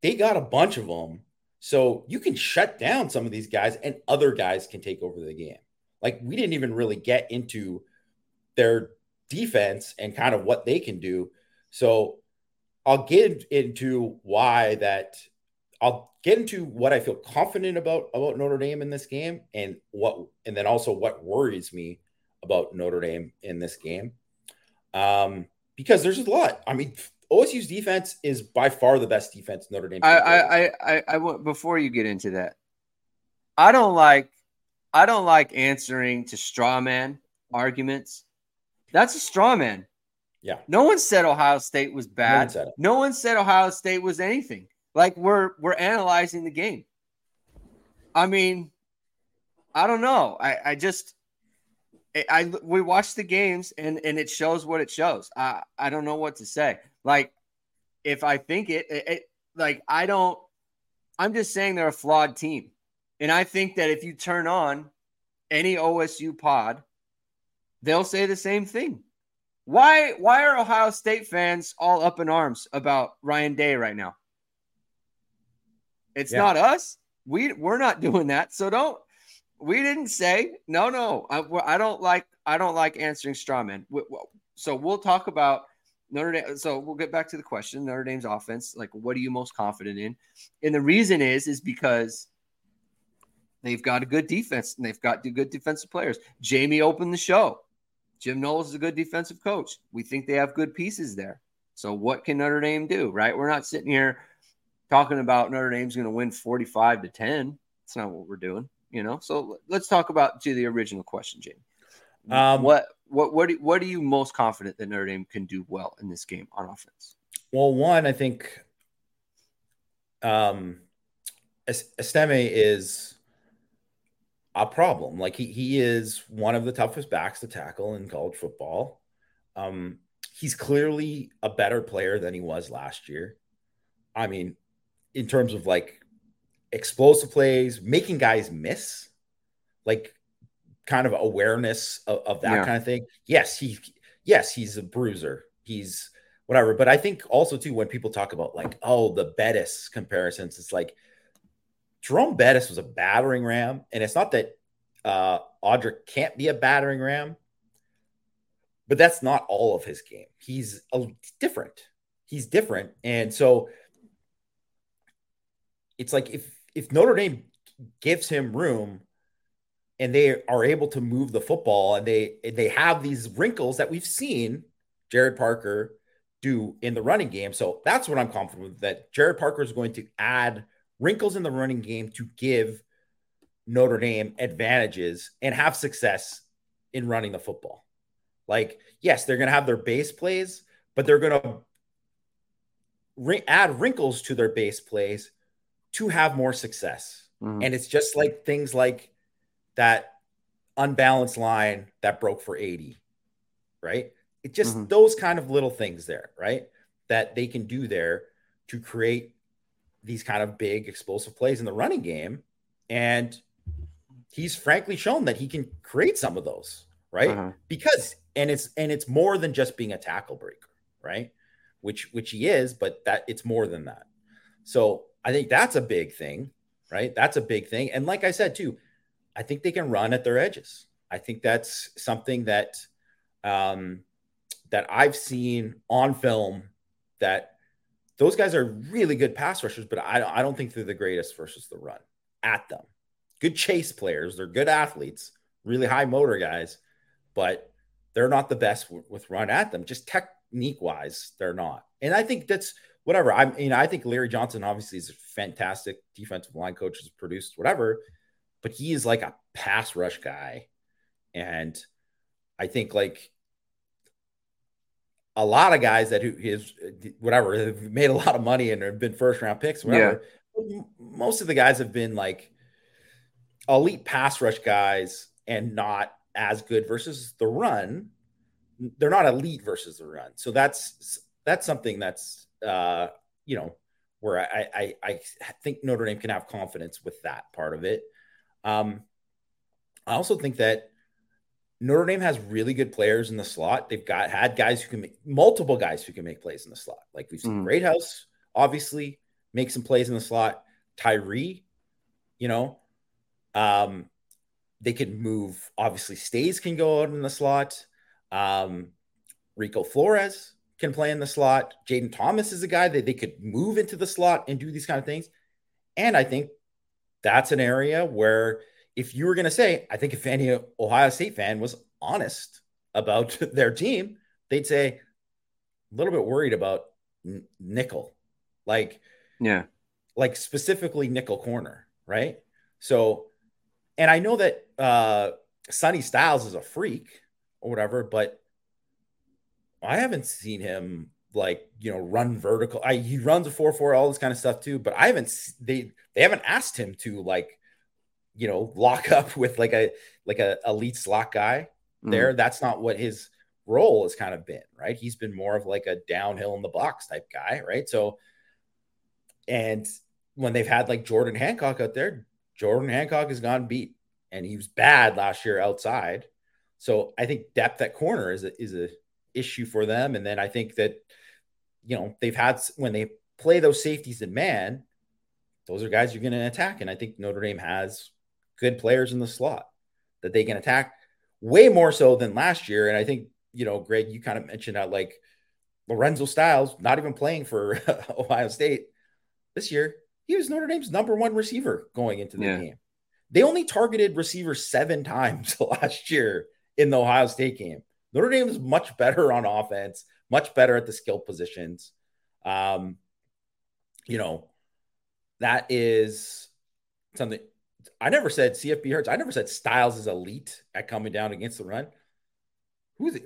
they got a bunch of them. So you can shut down some of these guys and other guys can take over the game. Like we didn't even really get into their defense and kind of what they can do. So I'll get into why that I'll get into what I feel confident about about Notre Dame in this game and what and then also what worries me about Notre Dame in this game um, because there's a lot. I mean, OSU's defense is by far the best defense Notre Dame. I, I, I, I, want before you get into that, I don't like, I don't like answering to straw man arguments. That's a straw man. Yeah. No one said Ohio State was bad. No one, no one said Ohio State was anything. Like we're we're analyzing the game. I mean, I don't know. I, I just I we watch the games and and it shows what it shows. I I don't know what to say. Like if I think it, it, it like I don't. I'm just saying they're a flawed team, and I think that if you turn on any OSU pod, they'll say the same thing. Why why are Ohio State fans all up in arms about Ryan Day right now? It's yeah. not us. We we're not *laughs* doing that. So don't we didn't say no, no. I, I don't like I don't like answering straw men. So we'll talk about Notre Dame. So we'll get back to the question: Notre Dame's offense. Like, what are you most confident in? And the reason is is because they've got a good defense and they've got good defensive players. Jamie opened the show. Jim Knowles is a good defensive coach. We think they have good pieces there. So what can Notre Dame do? Right? We're not sitting here talking about Notre Dame's going to win 45 to 10. That's not what we're doing You know, so let's talk about to the original question, James. Um, what what what do, what are you most confident that Notre Dame can do well in this game on offense? Well, one, I think um Estime is a problem. Like he he is one of the toughest backs to tackle in college football. Um, he's clearly a better player than he was last year. I mean, in terms of like explosive plays, making guys miss, like kind of awareness of, of that yeah. kind of thing. Yes, he yes, he's a bruiser. He's whatever. But I think also too when people talk about like, oh, the Bettis comparisons, it's like Jerome Bettis was a battering ram, and it's not that uh, Audric can't be a battering ram, but that's not all of his game. He's a, different. He's different, and so it's like if if Notre Dame gives him room and they are able to move the football and they they have these wrinkles that we've seen Gerad Parker do in the running game. So that's what I'm confident with that Gerad Parker is going to add wrinkles in the running game to give Notre Dame advantages and have success in running the football. Like, yes, they're going to have their base plays, but they're going to add wrinkles to their base plays to have more success. Mm-hmm. And it's just like things like that unbalanced line that broke for 80, right? It just mm-hmm. those kind of little things there, right? That they can do there to create these kind of big explosive plays in the running game. And he's frankly shown that he can create some of those, right? Uh-huh. Because and it's and it's more than just being a tackle breaker, right? Which which he is, but that it's more than that. So I think that's a big thing, right? That's a big thing. And like I said too, I think they can run at their edges. I think that's something that um, that I've seen on film that those guys are really good pass rushers, but I, I don't think they're the greatest versus the run at them. Good chase players, they're good athletes, really high motor guys, but they're not the best w- with run at them. Just technique wise, they're not. And I think that's whatever. I mean, I think Larry Johnson obviously is a fantastic defensive line coach, has produced whatever, but he is like a pass rush guy. And I think like a lot of guys that who is whatever have made a lot of money and have been first round picks, whatever. Yeah. Most of the guys have been like elite pass rush guys and not as good versus the run. They're not elite versus the run. So that's that's something that's uh, you know where I, I I think Notre Dame can have confidence with that part of it. Um, I also think that Notre Dame has really good players in the slot. They've got had guys who can make multiple guys who can make plays in the slot. Like we've seen mm. Greathouse obviously make some plays in the slot. Tyree, you know, um, they could move. Obviously, Staes can go out in the slot. Um, Rico Flores can play in the slot. Jayden Thomas is a guy that they could move into the slot and do these kind of things. And I think that's an area where if you were going to say, I think if any Ohio State fan was honest about *laughs* their team, they'd say a little bit worried about nickel, like yeah, like specifically nickel corner, right? So, and I know that uh Sonny Styles is a freak or whatever, but I haven't seen him like you know run vertical. I he runs a four four, all this kind of stuff too, but I haven't they they haven't asked him to like you know, lock up *laughs* with like a like a elite slot guy there. Mm. That's not what his role has kind of been, right? He's been more of like a downhill in the box type guy, right? So, and when they've had like Jordan Hancock out there, Jordan Hancock has gone beat, and he was bad last year outside. So I think depth at corner is a is a issue for them, and then I think that you know they've had when they play those safeties in man, those are guys you're going to attack, and I think Notre Dame has good players in the slot that they can attack way more so than last year. And I think, you know, Greg, you kind of mentioned that like Lorenzo Styles, not even playing for *laughs* Ohio State this year, he was Notre Dame's number one receiver going into the yeah. game. They only targeted receivers seven *laughs* times *laughs* last year in the Ohio State game. Notre Dame is much better on offense, much better at the skill positions. Um, you know, that is something I never said CFB hurts. I never said Styles is elite at coming down against the run. Who's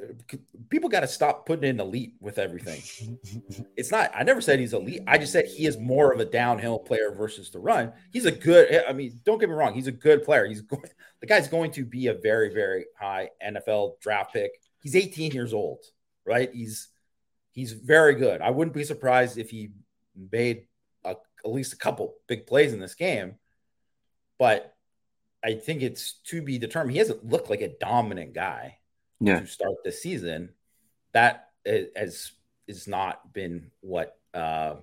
people got to stop putting in elite with everything. *laughs* it's not. I never said he's elite. I just said he is more of a downhill player versus the run. He's a good. I mean, don't get me wrong. He's a good player. He's going. The guy's going to be a very, very high NFL draft pick. He's 18 years old, right? He's he's very good. I wouldn't be surprised if he made a, at least a couple big plays in this game, but I think it's to be determined. He hasn't looked like a dominant guy yeah. to start the season. That has is not been what uh,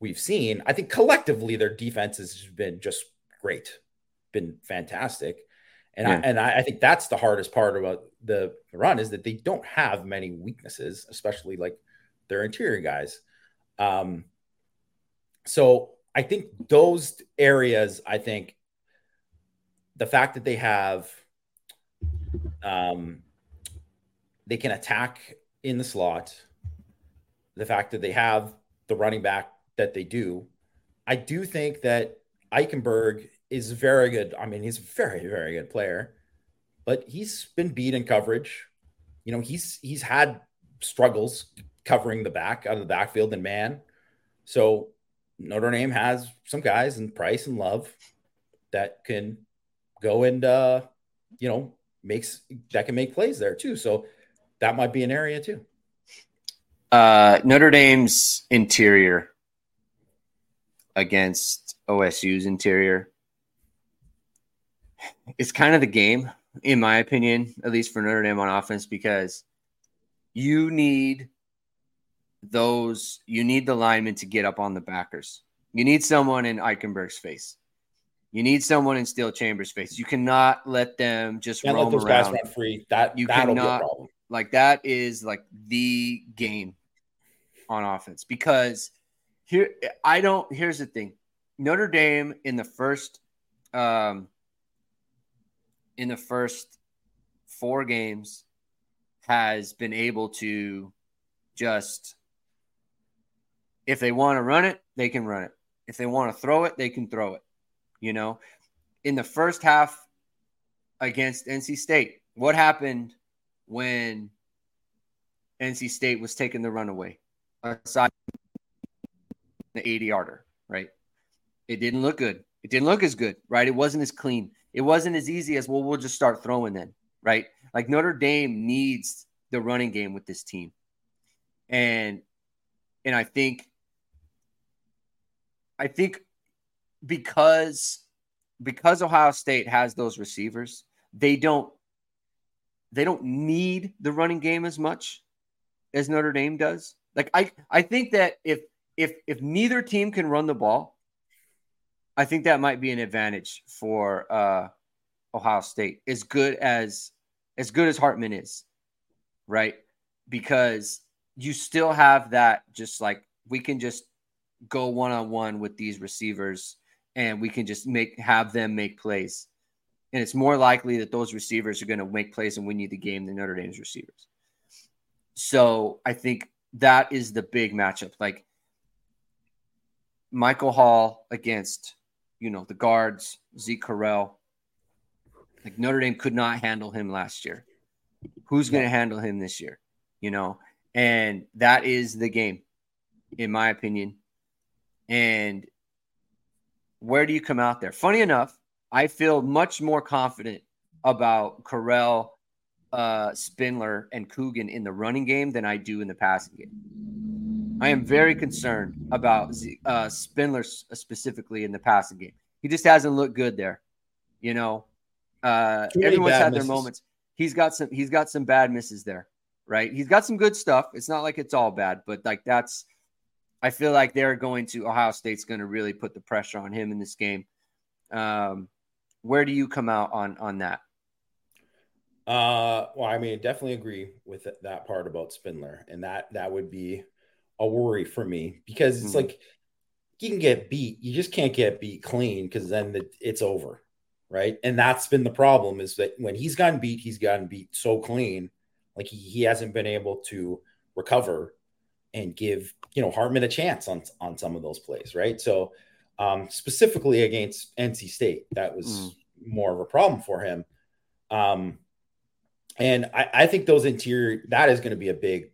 we've seen. I think collectively their defense has been just great, been fantastic. And yeah. I, and I, I think that's the hardest part about the run is that they don't have many weaknesses, especially like their interior guys. Um, so I think those areas, I think the fact that they have, um, they can attack in the slot, the fact that they have the running back that they do, I do think that Eichenberg is very good. I mean, he's a very, very good player, but he's been beat in coverage. You know, he's he's had struggles covering the back out of the backfield and man. So Notre Dame has some guys and Price and Love that can go and uh, you know makes that can make plays there too. So that might be an area too. Uh, Notre Dame's interior against OSU's interior is kind of the game, in my opinion, at least for Notre Dame on offense, because you need those you need the linemen to get up on the backers. You need someone in Eichenberg's face. You need someone in Steele Chambers' face. You cannot let them just Can't roam around. Guys free. That you cannot like that is like the game on offense because here I don't. Here's the thing: Notre Dame in the first, um, in the first four games has been able to just if they want to run it, they can run it. If they want to throw it, they can throw it. You know, in the first half against NC State, what happened when NC State was taking the runaway aside the 80 yarder, right? It didn't look good. It didn't look as good, right? It wasn't as clean. It wasn't as easy as, well, we'll just start throwing then, right? Like Notre Dame needs the running game with this team. And and I think I think because because Ohio State has those receivers, they don't they don't need the running game as much as Notre Dame does. Like I I think that if if if neither team can run the ball, I think that might be an advantage for uh Ohio State. As good as as good as Hartman is, right? Because you still have that just like we can just go one on one with these receivers and we can just make have them make plays. And it's more likely that those receivers are going to make plays and win you the game than Notre Dame's receivers. So I think that is the big matchup. Like Michael Hall against, you know, the guards, Zeke Correll. Like Notre Dame could not handle him last year. Who's going to handle him this year? You know, and that is the game, in my opinion. And where do you come out there? Funny enough, I feel much more confident about Corral, uh, Spindler, and Coogan in the running game than I do in the passing game. I am very concerned about uh, Spindler specifically in the passing game. He just hasn't looked good there. You know, uh, everyone's had misses. their moments. He's got some. He's got some bad misses there, right? He's got some good stuff. It's not like it's all bad, but like that's I feel like they're going to Ohio State's going to really put the pressure on him in this game. Um, where do you come out on on that? Uh, well, I mean, I definitely agree with that part about Spindler, and that that would be a worry for me because it's mm-hmm. like you can get beat, you just can't get beat clean because then it's over, right? And that's been the problem is that when he's gotten beat, he's gotten beat so clean, like he, he hasn't been able to recover and give you know Hartman a chance on on some of those plays, right? So um, specifically against NC State. That was mm. more of a problem for him. Um, and I, I think those interior that is going to be a big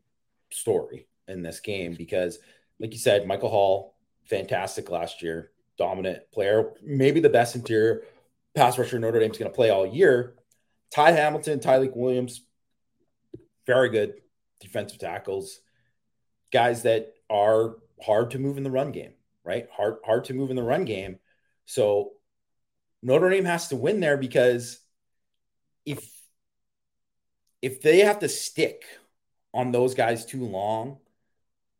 story in this game because, like you said, Michael Hall, fantastic last year, dominant player, maybe the best interior pass rusher Notre Dame's going to play all year. Ty Hamilton, Tyleik Williams, very good defensive tackles, guys that are hard to move in the run game, right? Hard hard to move in the run game. So Notre Dame has to win there because if if they have to stick on those guys too long,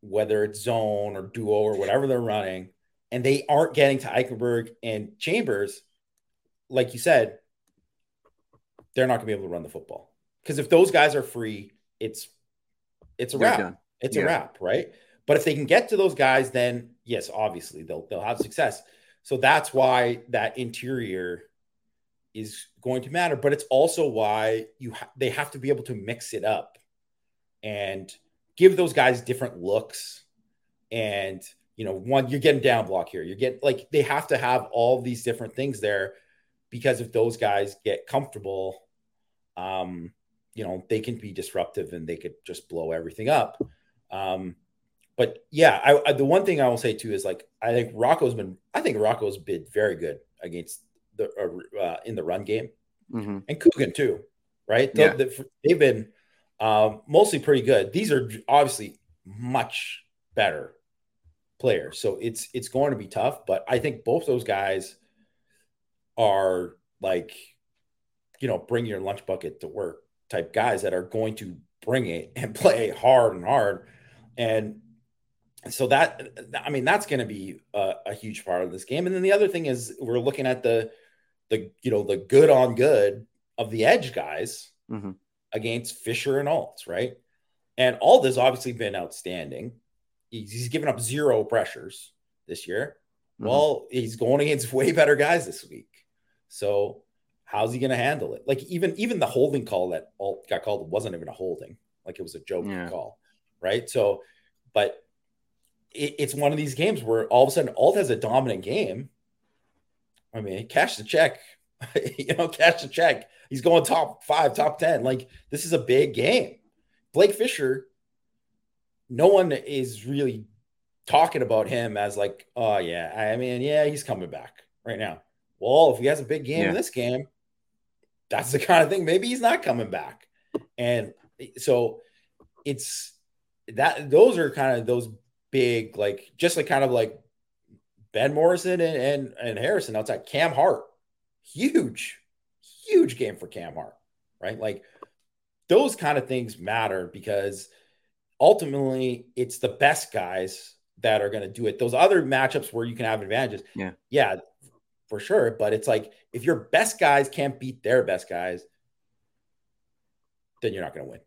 whether it's zone or duo or whatever they're running, and they aren't getting to Eichenberg and Chambers, like you said, they're not going to be able to run the football. Because if those guys are free, it's it's a they're wrap. Done. It's yeah. a wrap, right? But if they can get to those guys, then yes, obviously they'll they'll have success. So that's why that interior is going to matter. But it's also why you ha- they have to be able to mix it up and give those guys different looks. And you know, one you're getting down block here. You're getting like they have to have all these different things there because if those guys get comfortable, um, you know, they can be disruptive and they could just blow everything up. Um, but yeah, I, I, the one thing I will say too is like I think Rocco's been I think Rocco's been very good against the uh, uh, in the run game, mm-hmm. and Coogan too, right? Yeah. The, they've been um, mostly pretty good. These are obviously much better players, so it's it's going to be tough. But I think both those guys are like, you know, bring your lunch bucket to work type guys that are going to bring it and *laughs* play hard and hard, and so that I mean that's going to be a, a, huge part of this game. And then the other thing is we're looking at the the you know the good on good of the edge guys mm-hmm. Against Fisher and Alt, right? And Alt has obviously been outstanding. He's, he's given up zero pressures this year. Mm-hmm. Well, he's going against way better guys this week. So how's he going to handle it? Like even even the holding call that Alt got called wasn't even a holding. Like it was a joke yeah. call, right? So, but it, it's one of these games where all of a sudden Alt has a dominant game I mean, cash the check. *laughs* you know, cash the check. He's going top five, top 10. Like, this is a big game. Blake Fisher, no one is really talking about him as like, oh, yeah, I mean, yeah, he's coming back right now. Well, if he has a big game yeah. in this game, that's the kind of thing. Maybe he's not coming back. And so it's that those are kind of those big, like, just like kind of like Ben Morrison and, and, and Harrison outside. Cam Hart, huge, huge game for Cam Hart, right? Like those kind of things matter because ultimately it's the best guys that are going to do it. Those other matchups where you can have advantages, yeah, yeah, for sure. But it's like if your best guys can't beat their best guys, then you're not going to win.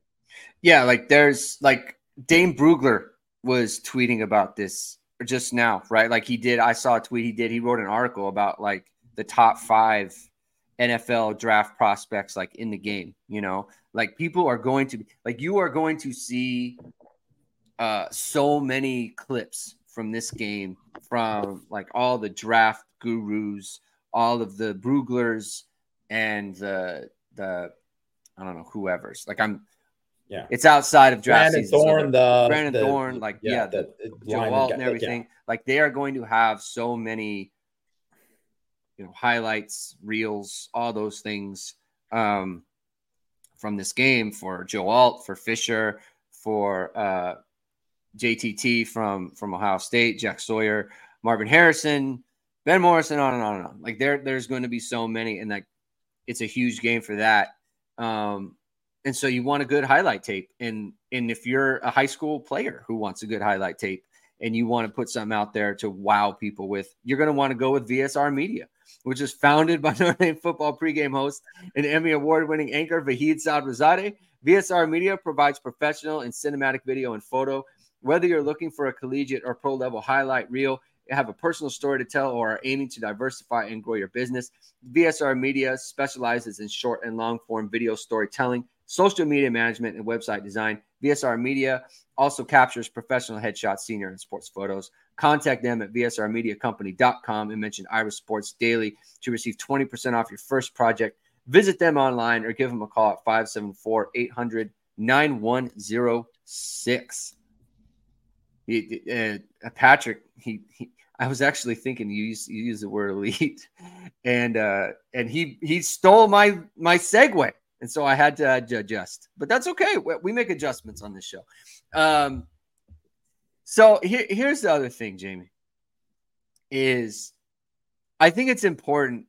Yeah, like there's like Dane Brugler was tweeting about this just now, right? Like he did. I saw a tweet he did. He wrote an article about like the top five NFL draft prospects like in the game. You know, like people are going to like you are going to see uh so many clips from this game from like all the draft gurus, all of the Bruglers and the the I don't know whoever's like I'm yeah, it's outside of draft Brandon season. Thorn, so the Brandon the, Thorn, like yeah, yeah the, the Joe Alt and everything. Yeah. Like they are going to have so many, you know, highlights, reels, all those things um, from this game for Joe Alt, for Fisher, for uh, JTT from from Ohio State, Jack Sawyer, Marvin Harrison, Ben Morrison, on and on and on. Like there, there's going to be so many, and like it's a huge game for that. Um, and so you want a good highlight tape. And and if you're a high school player who wants a good highlight tape and you want to put something out there to wow people with, you're going to want to go with VSR Media, which is founded by *laughs* Notre Dame football pregame host and Emmy award-winning anchor Vahid Sadrzadeh. VSR Media provides professional and cinematic video and photo. Whether you're looking for a collegiate or pro level highlight reel, have a personal story to tell, or are aiming to diversify and grow your business, VSR Media specializes in short and long form video storytelling social media management, and website design. VSR Media also captures professional headshots, senior and sports photos contact them at vsrmediacompany.com and mention Irish Sports Daily to receive 20% off your first project. Visit them online or give them a call at 574 800 9106. Uh, Patrick, he, he, I was actually thinking you use you use the word elite, *laughs* and uh, and he he stole my my segue, and so I had to adjust. But that's okay. We make adjustments on this show. Um, so here, here's the other thing, Jamie, is I think it's important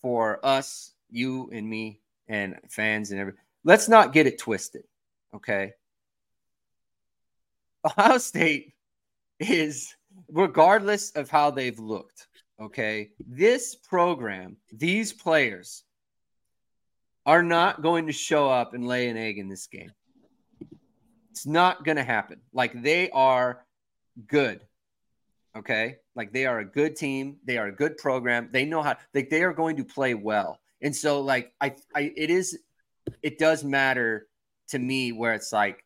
for us, you and me, and fans and everything. Let's not get it twisted. Okay. *laughs* Ohio State is, regardless of how they've looked, okay, this program, these players are not going to show up and lay an egg in this game. It's not going to happen. Like they are good. Okay. Like they are a good team. They are a good program. They know how, like they are going to play well. And so, like, I, I, it is, it does matter to me where it's like,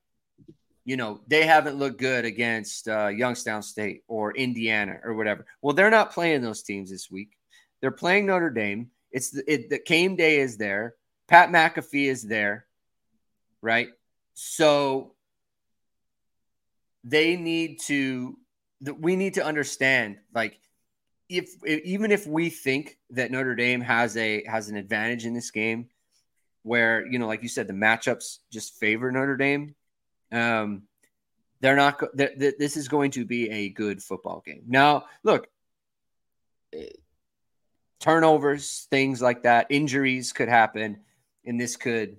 you know, they haven't looked good against uh, Youngstown State or Indiana or whatever. Well, they're not playing those teams this week. They're playing Notre Dame. It's the, it, the game day is there. Pat McAfee is there, right? So they need to. We need to understand, like, if even if we think that Notre Dame has a has an advantage in this game, where you know, like you said, the matchups just favor Notre Dame. Um, they're not. They're, this is going to be a good football game. Now, look, eh, turnovers, things like that, injuries could happen, and this could.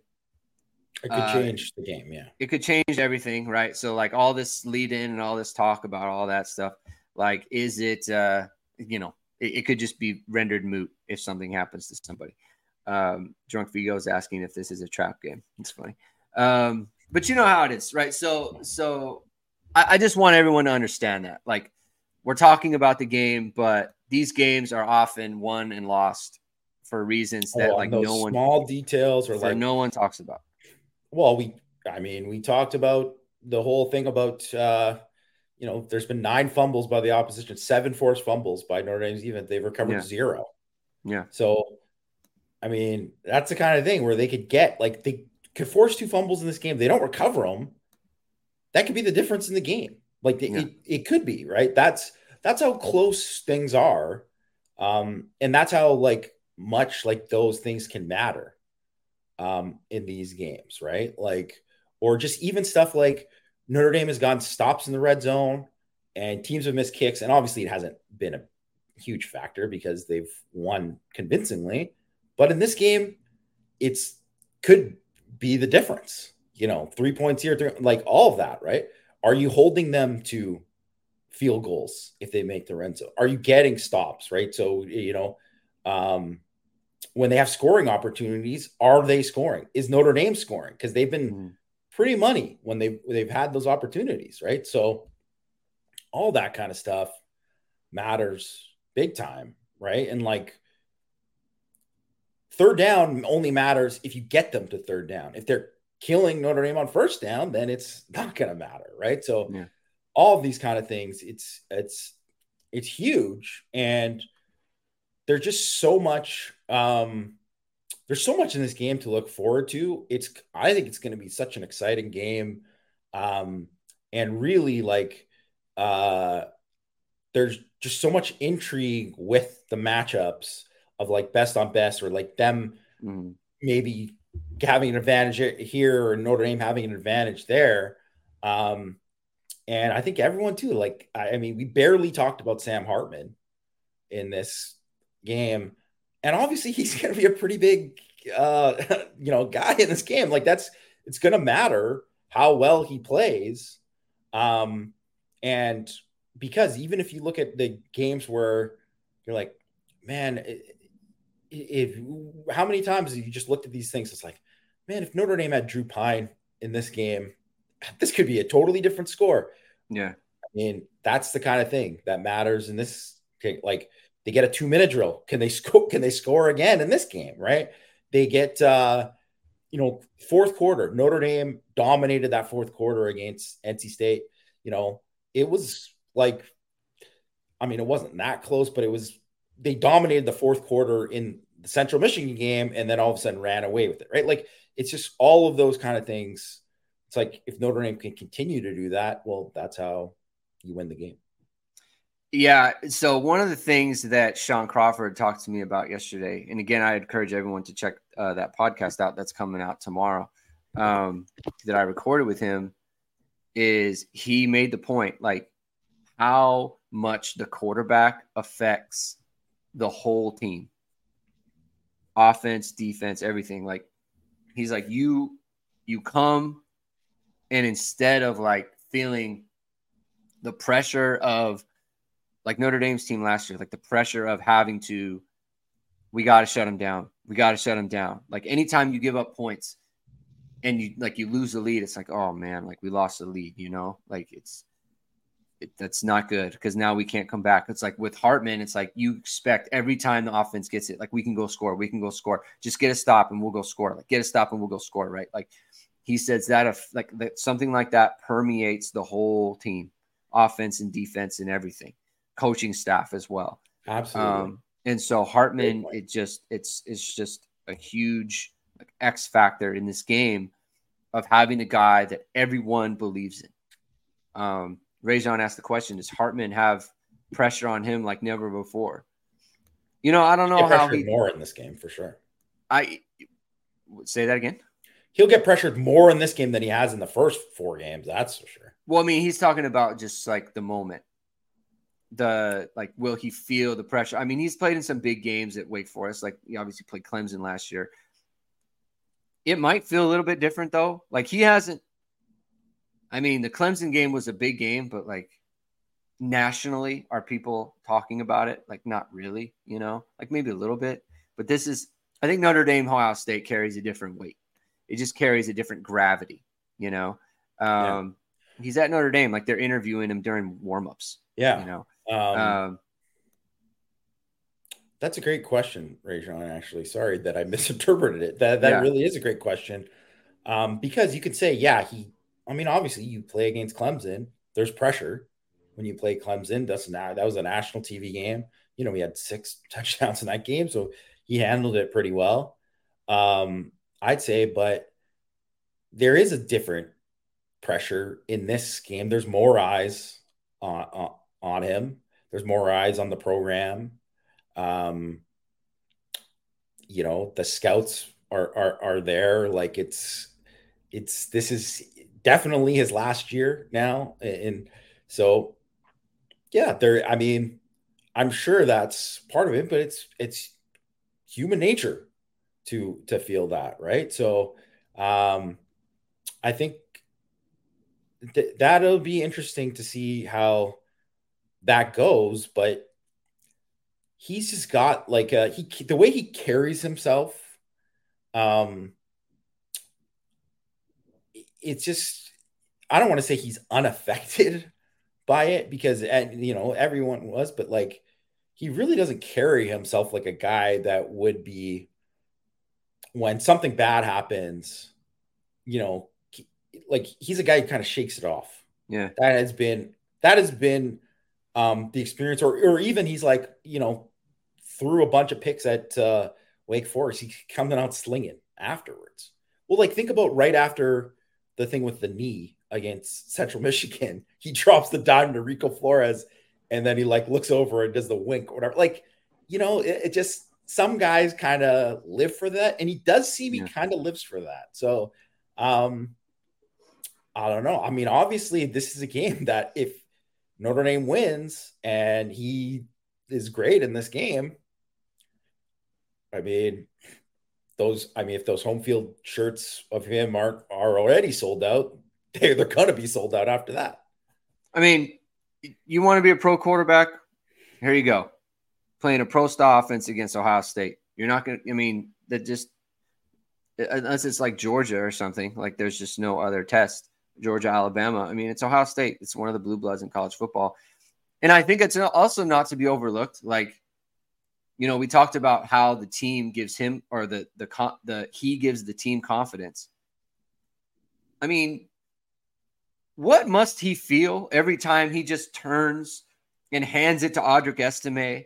It could uh, change the game, yeah. It could change everything, right? So, like all this lead in and all this talk about all that stuff, like, is it, uh, you know, it, it could just be rendered moot if something happens to somebody. Um, Drunk Vigo is asking if this is a trap game. It's funny. Um, but you know how it is, right? So, so I, I just want everyone to understand that. Like, we're talking about the game, but these games are often won and lost for reasons that oh, like no one small details or like no one talks about. Well, we I mean, we talked about the whole thing about uh you know, there's been nine fumbles by the opposition, seven forced fumbles by Notre Dame's even they've recovered yeah. zero. Yeah. So I mean, that's the kind of thing where they could get like they could force two fumbles in this game. They don't recover them. That could be the difference in the game. Like yeah. it, it could be right. That's that's how close things are, um, and that's how like much like those things can matter um, in these games, right? Like, or just even stuff like Notre Dame has gotten stops in the red zone, and teams have missed kicks, and obviously it hasn't been a huge factor because they've won convincingly but in this game, it's could be the difference. You know, three points here, three, like all of that, right? Are you holding them to field goals if they make the red zone? Are you getting stops, right? So, you know, um, when they have scoring opportunities, are they scoring? Is Notre Dame scoring? Because they've been mm-hmm. pretty money when they've they've had those opportunities, right? So all that kind of stuff matters big time, right? And like third down only matters if you get them to third down. If they're killing Notre Dame on first down, then it's not going to matter, right? So yeah. all of these kind of things, it's it's it's huge, and there's just so much. Um, there's so much in this game to look forward to. It's I think it's going to be such an exciting game, um, and really like uh, there's just so much intrigue with the matchups of like best on best or like them mm. maybe having an advantage here or Notre Dame having an advantage there. Um, and I think everyone too, like, I, I mean, we barely talked about Sam Hartman in this game. And obviously he's going to be a pretty big, uh, *laughs* you know, guy in this game. Like that's, it's going to matter how well he plays. Um, and because even if you look at the games where you're like, man, if how many times have you just looked at these things? It's like, man, if Notre Dame had Drew Pyne in this game, *laughs* this could be a totally different score. Yeah. I mean, that's the kind of thing that matters in this. Like they get a two minute drill. Can they *laughs* score? Can they score again in this game? Right. They get, uh, you know, fourth quarter. Notre Dame dominated that fourth quarter against NC State. You know, it was like I mean, it wasn't that close, but it was. They dominated the fourth quarter in the Central Michigan game, and then all of a sudden ran away with it. Right, like it's just all of those kind of things. It's like if Notre Dame can continue to do that, well, that's how you win the game. Yeah. So one of the things that Sean Crawford talked to me about yesterday, and again, I encourage everyone to check uh, that podcast out. That's coming out tomorrow. Um, that I recorded with him is he made the point like how much the quarterback affects the whole team, offense, defense, everything. Like he's like you, you come, and instead of like feeling the pressure of like Notre Dame's team last year, like the pressure of having to, we got to shut them down. We got to shut them down. Like anytime you give up points and you like you lose the lead, it's like, oh man, like we lost the lead, you know, like it's, it, that's not good because now we can't come back. It's like with Hartman, it's like you expect every time the offense gets it, like we can go score, we can go score. Just get a stop and we'll go score. Like get a stop and we'll go score. Right? Like he says that if like that something like that permeates the whole team, offense and defense and everything coaching staff as well. Absolutely. Um, and so Hartman, it just it's it's just a huge like, X factor in this game of having a guy that everyone believes in. Um, Rajon asked the question: Does Hartman have pressure on him like never before? You know, I don't know how he more in this game for sure. I say that again. He'll get pressured more in this game than he has in the first four games. That's for sure. Well, I mean, he's talking about just like the moment the like will he feel the pressure? I mean, he's played in some big games at Wake Forest. Like he obviously played Clemson last year. It might feel a little bit different though. Like he hasn't. I mean, the Clemson game was a big game, but like nationally, are people talking about it? Like not really, you know, like maybe a little bit. But this is, I think Notre Dame, Ohio State carries a different weight. It just carries a different gravity, you know. Um, yeah. He's at Notre Dame, like they're interviewing him during warmups. Yeah, you know, um, um, that's a great question, Rajon. Actually, sorry that I *laughs* misinterpreted it. That that yeah. really is a great question, um, because you could say, yeah, he. I mean, obviously, you play against Clemson. There's pressure when you play Clemson. Doesn't. That was a national TV game. You know, we had six *laughs* touchdowns in that game, so he handled it pretty well. Um, I'd say, but there is a different pressure in this game. There's more eyes on, on, on him. There's more eyes on the program. Um, you know, the scouts are are are there. Like it's it's this is definitely his last year now, and so yeah, there. I mean, I'm sure that's part of it, but it's it's human nature to to feel that, right? So, um, I think th- that'll be interesting to see how that goes, but he's just got like a, he the way he carries himself. Um, it's just I don't want to say he's unaffected *laughs* by it because you know everyone was, but like he really doesn't carry himself like a guy that would be when something bad happens, you know, like he's a guy who kind of shakes it off. Yeah. That has been that has been um, the experience, or or even he's like, you know, threw a bunch of picks at uh, Wake Forest. He coming out slinging afterwards. Well, like think about right after the thing with the knee against Central *laughs* Michigan, he drops the dime to Rico Flores, and then he like looks over and does the wink or whatever. Like, you know, it, it just some guys kind of live for that, and he does seem yeah. he kind of lives for that. So, um, I don't know. I mean, obviously, this is a game *laughs* that if Notre Dame wins and he is great in this game, I mean, those, I mean, if those home field shirts of him are, are already sold out, *laughs* they're, they're to be sold out after that. I mean, you want to be a pro quarterback? Here you go. Playing a pro style offense against Ohio State. You're not to, I mean, that just, unless it's like Georgia or something, like there's just no other test. Georgia, Alabama. I mean, it's Ohio State. It's one of the blue bloods in college football. And I think it's also not to be overlooked. Like, you know, we talked about how the team gives him or the the the he gives the team confidence. I mean, what must he feel every time he just turns and hands it to Audric Estime.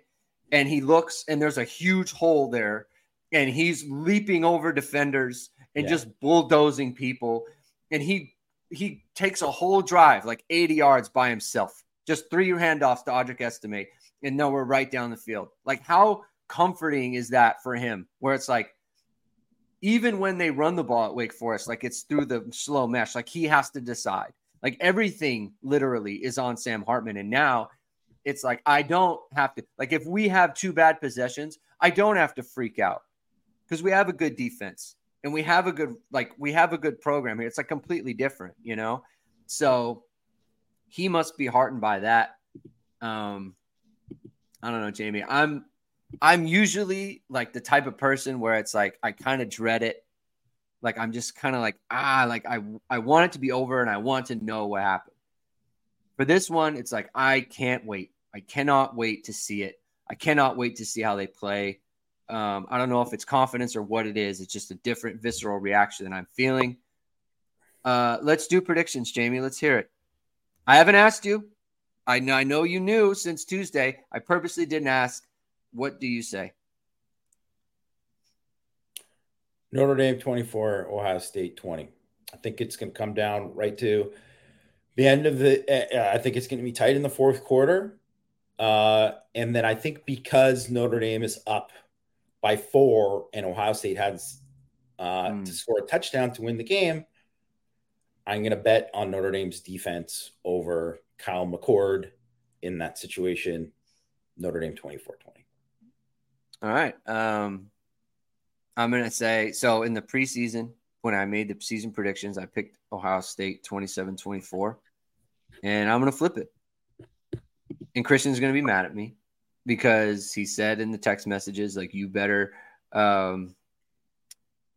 And he looks, and there's a huge hole there. And he's leaping over defenders and yeah. just bulldozing people. And he he takes a whole drive, like 80 yards by himself. Just three handoffs to Audric Estime, and no, we're right down the field. Like, how comforting is that for him? Where it's like, even when they run the ball at Wake Forest, like it's through the slow mesh, like he has to decide. Like everything literally is on Sam Hartman. And now it's like, I don't have to, like, if we have two bad possessions, I don't have to freak out because we have a good defense and we have a good, like, we have a good program here. It's like completely different, you know? So he must be heartened by that. Um, I don't know, Jamie. I'm, I'm usually like the type of person where it's like I kind of dread it. Like I'm just kind of like ah, like I I want it to be over and I want to know what happened. For this one, it's like I can't wait. I cannot wait to see it. I cannot wait to see how they play. Um, I don't know if it's confidence or what it is. It's just a different visceral reaction that I'm feeling. Uh, let's do predictions, Jamie. Let's hear it. I haven't asked you. I know, I know you knew since Tuesday. I purposely didn't ask. What do you say? Notre Dame 24, Ohio State 20. I think it's going to come down right to the end of the. Uh, I think it's going to be tight in the fourth quarter. Uh, and then I think because Notre Dame is up by four and Ohio State has uh, mm. to score a touchdown to win the game, I'm going to bet on Notre Dame's defense over Kyle McCord in that situation. Notre Dame 24 20. All right. Um, I'm going to say so in the preseason, when I made the season predictions, I picked Ohio State 27 24, and I'm going to flip it. And Christian's going to be mad at me because he said in the text messages, like, you better, um,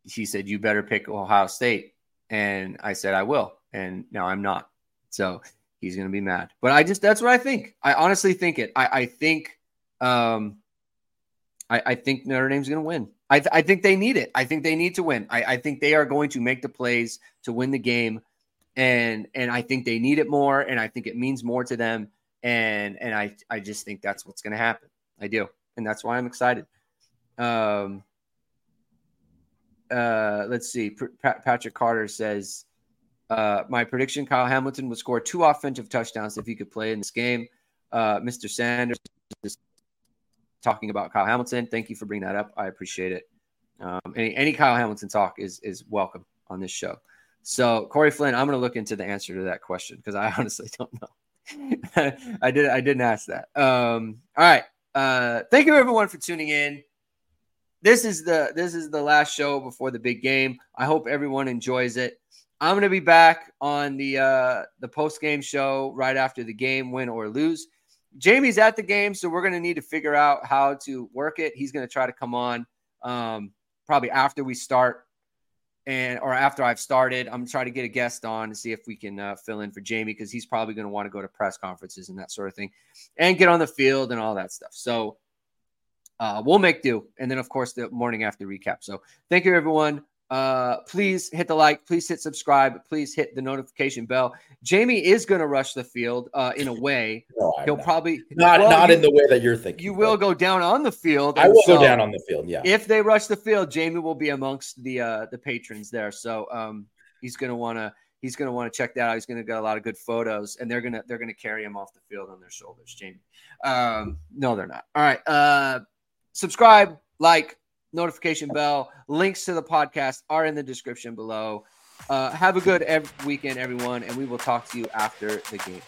he said, you better pick Ohio State. And I said, I will. And now I'm not. So he's going to be mad. But I just, that's what I think. I honestly think it. I, I think, um, I, I think Notre Dame's going to win. I, th- I think they need it. I think they need to win. I, I think they are going to make the plays to win the game, and and I think they need it more, and I think it means more to them, and and I I just think that's what's going to happen. I do, and that's why I'm excited. Um. Uh, let's see. Patrick Carter says, uh, "My prediction: Kyle Hamilton would score two offensive touchdowns if he could play in this game." Uh, Mr. Sanders is talking about Kyle Hamilton. Thank you for bringing that up. I appreciate it. Um, any any Kyle Hamilton talk is is welcome on this show. So Corey Flynn, I'm going to look into the answer to that question because I *laughs* honestly don't know. I did I didn't ask that. Um, all right. Uh, thank you everyone for tuning in. This is the this is the last show before the big game. I hope everyone enjoys it. I'm to be back on the uh, the post game show right after the game, win or lose. Jamie's at the game, so we're to need to figure out how to work it. He's to try to come on um, probably after we start and or after I've started. I'm trying to get a guest on to see if we can uh, fill in for Jamie because he's probably going to want to go to press conferences and that sort of thing, and get on the field and all that stuff. So uh, we'll make do, and then of course the morning after recap. So thank you everyone. Uh, please hit the like, please hit subscribe, please hit the notification bell. Jamie is going to rush the field uh, in a *laughs* way. No, He'll not. probably not well, not you, in the way that you're thinking. You will go down on the field. I will so go down on the field. Yeah. If they rush the field, Jamie will be amongst the uh, the patrons there. So um, he's going to want to he's going to want to check that out. He's going to get a lot of good photos, and they're gonna they're gonna carry him off the field on their shoulders. Jamie. Um, no, they're not. All right. Uh, subscribe, like, notification bell. Links to the podcast are in the description below. Uh, have a good ev- weekend, everyone, and we will talk to you after the game.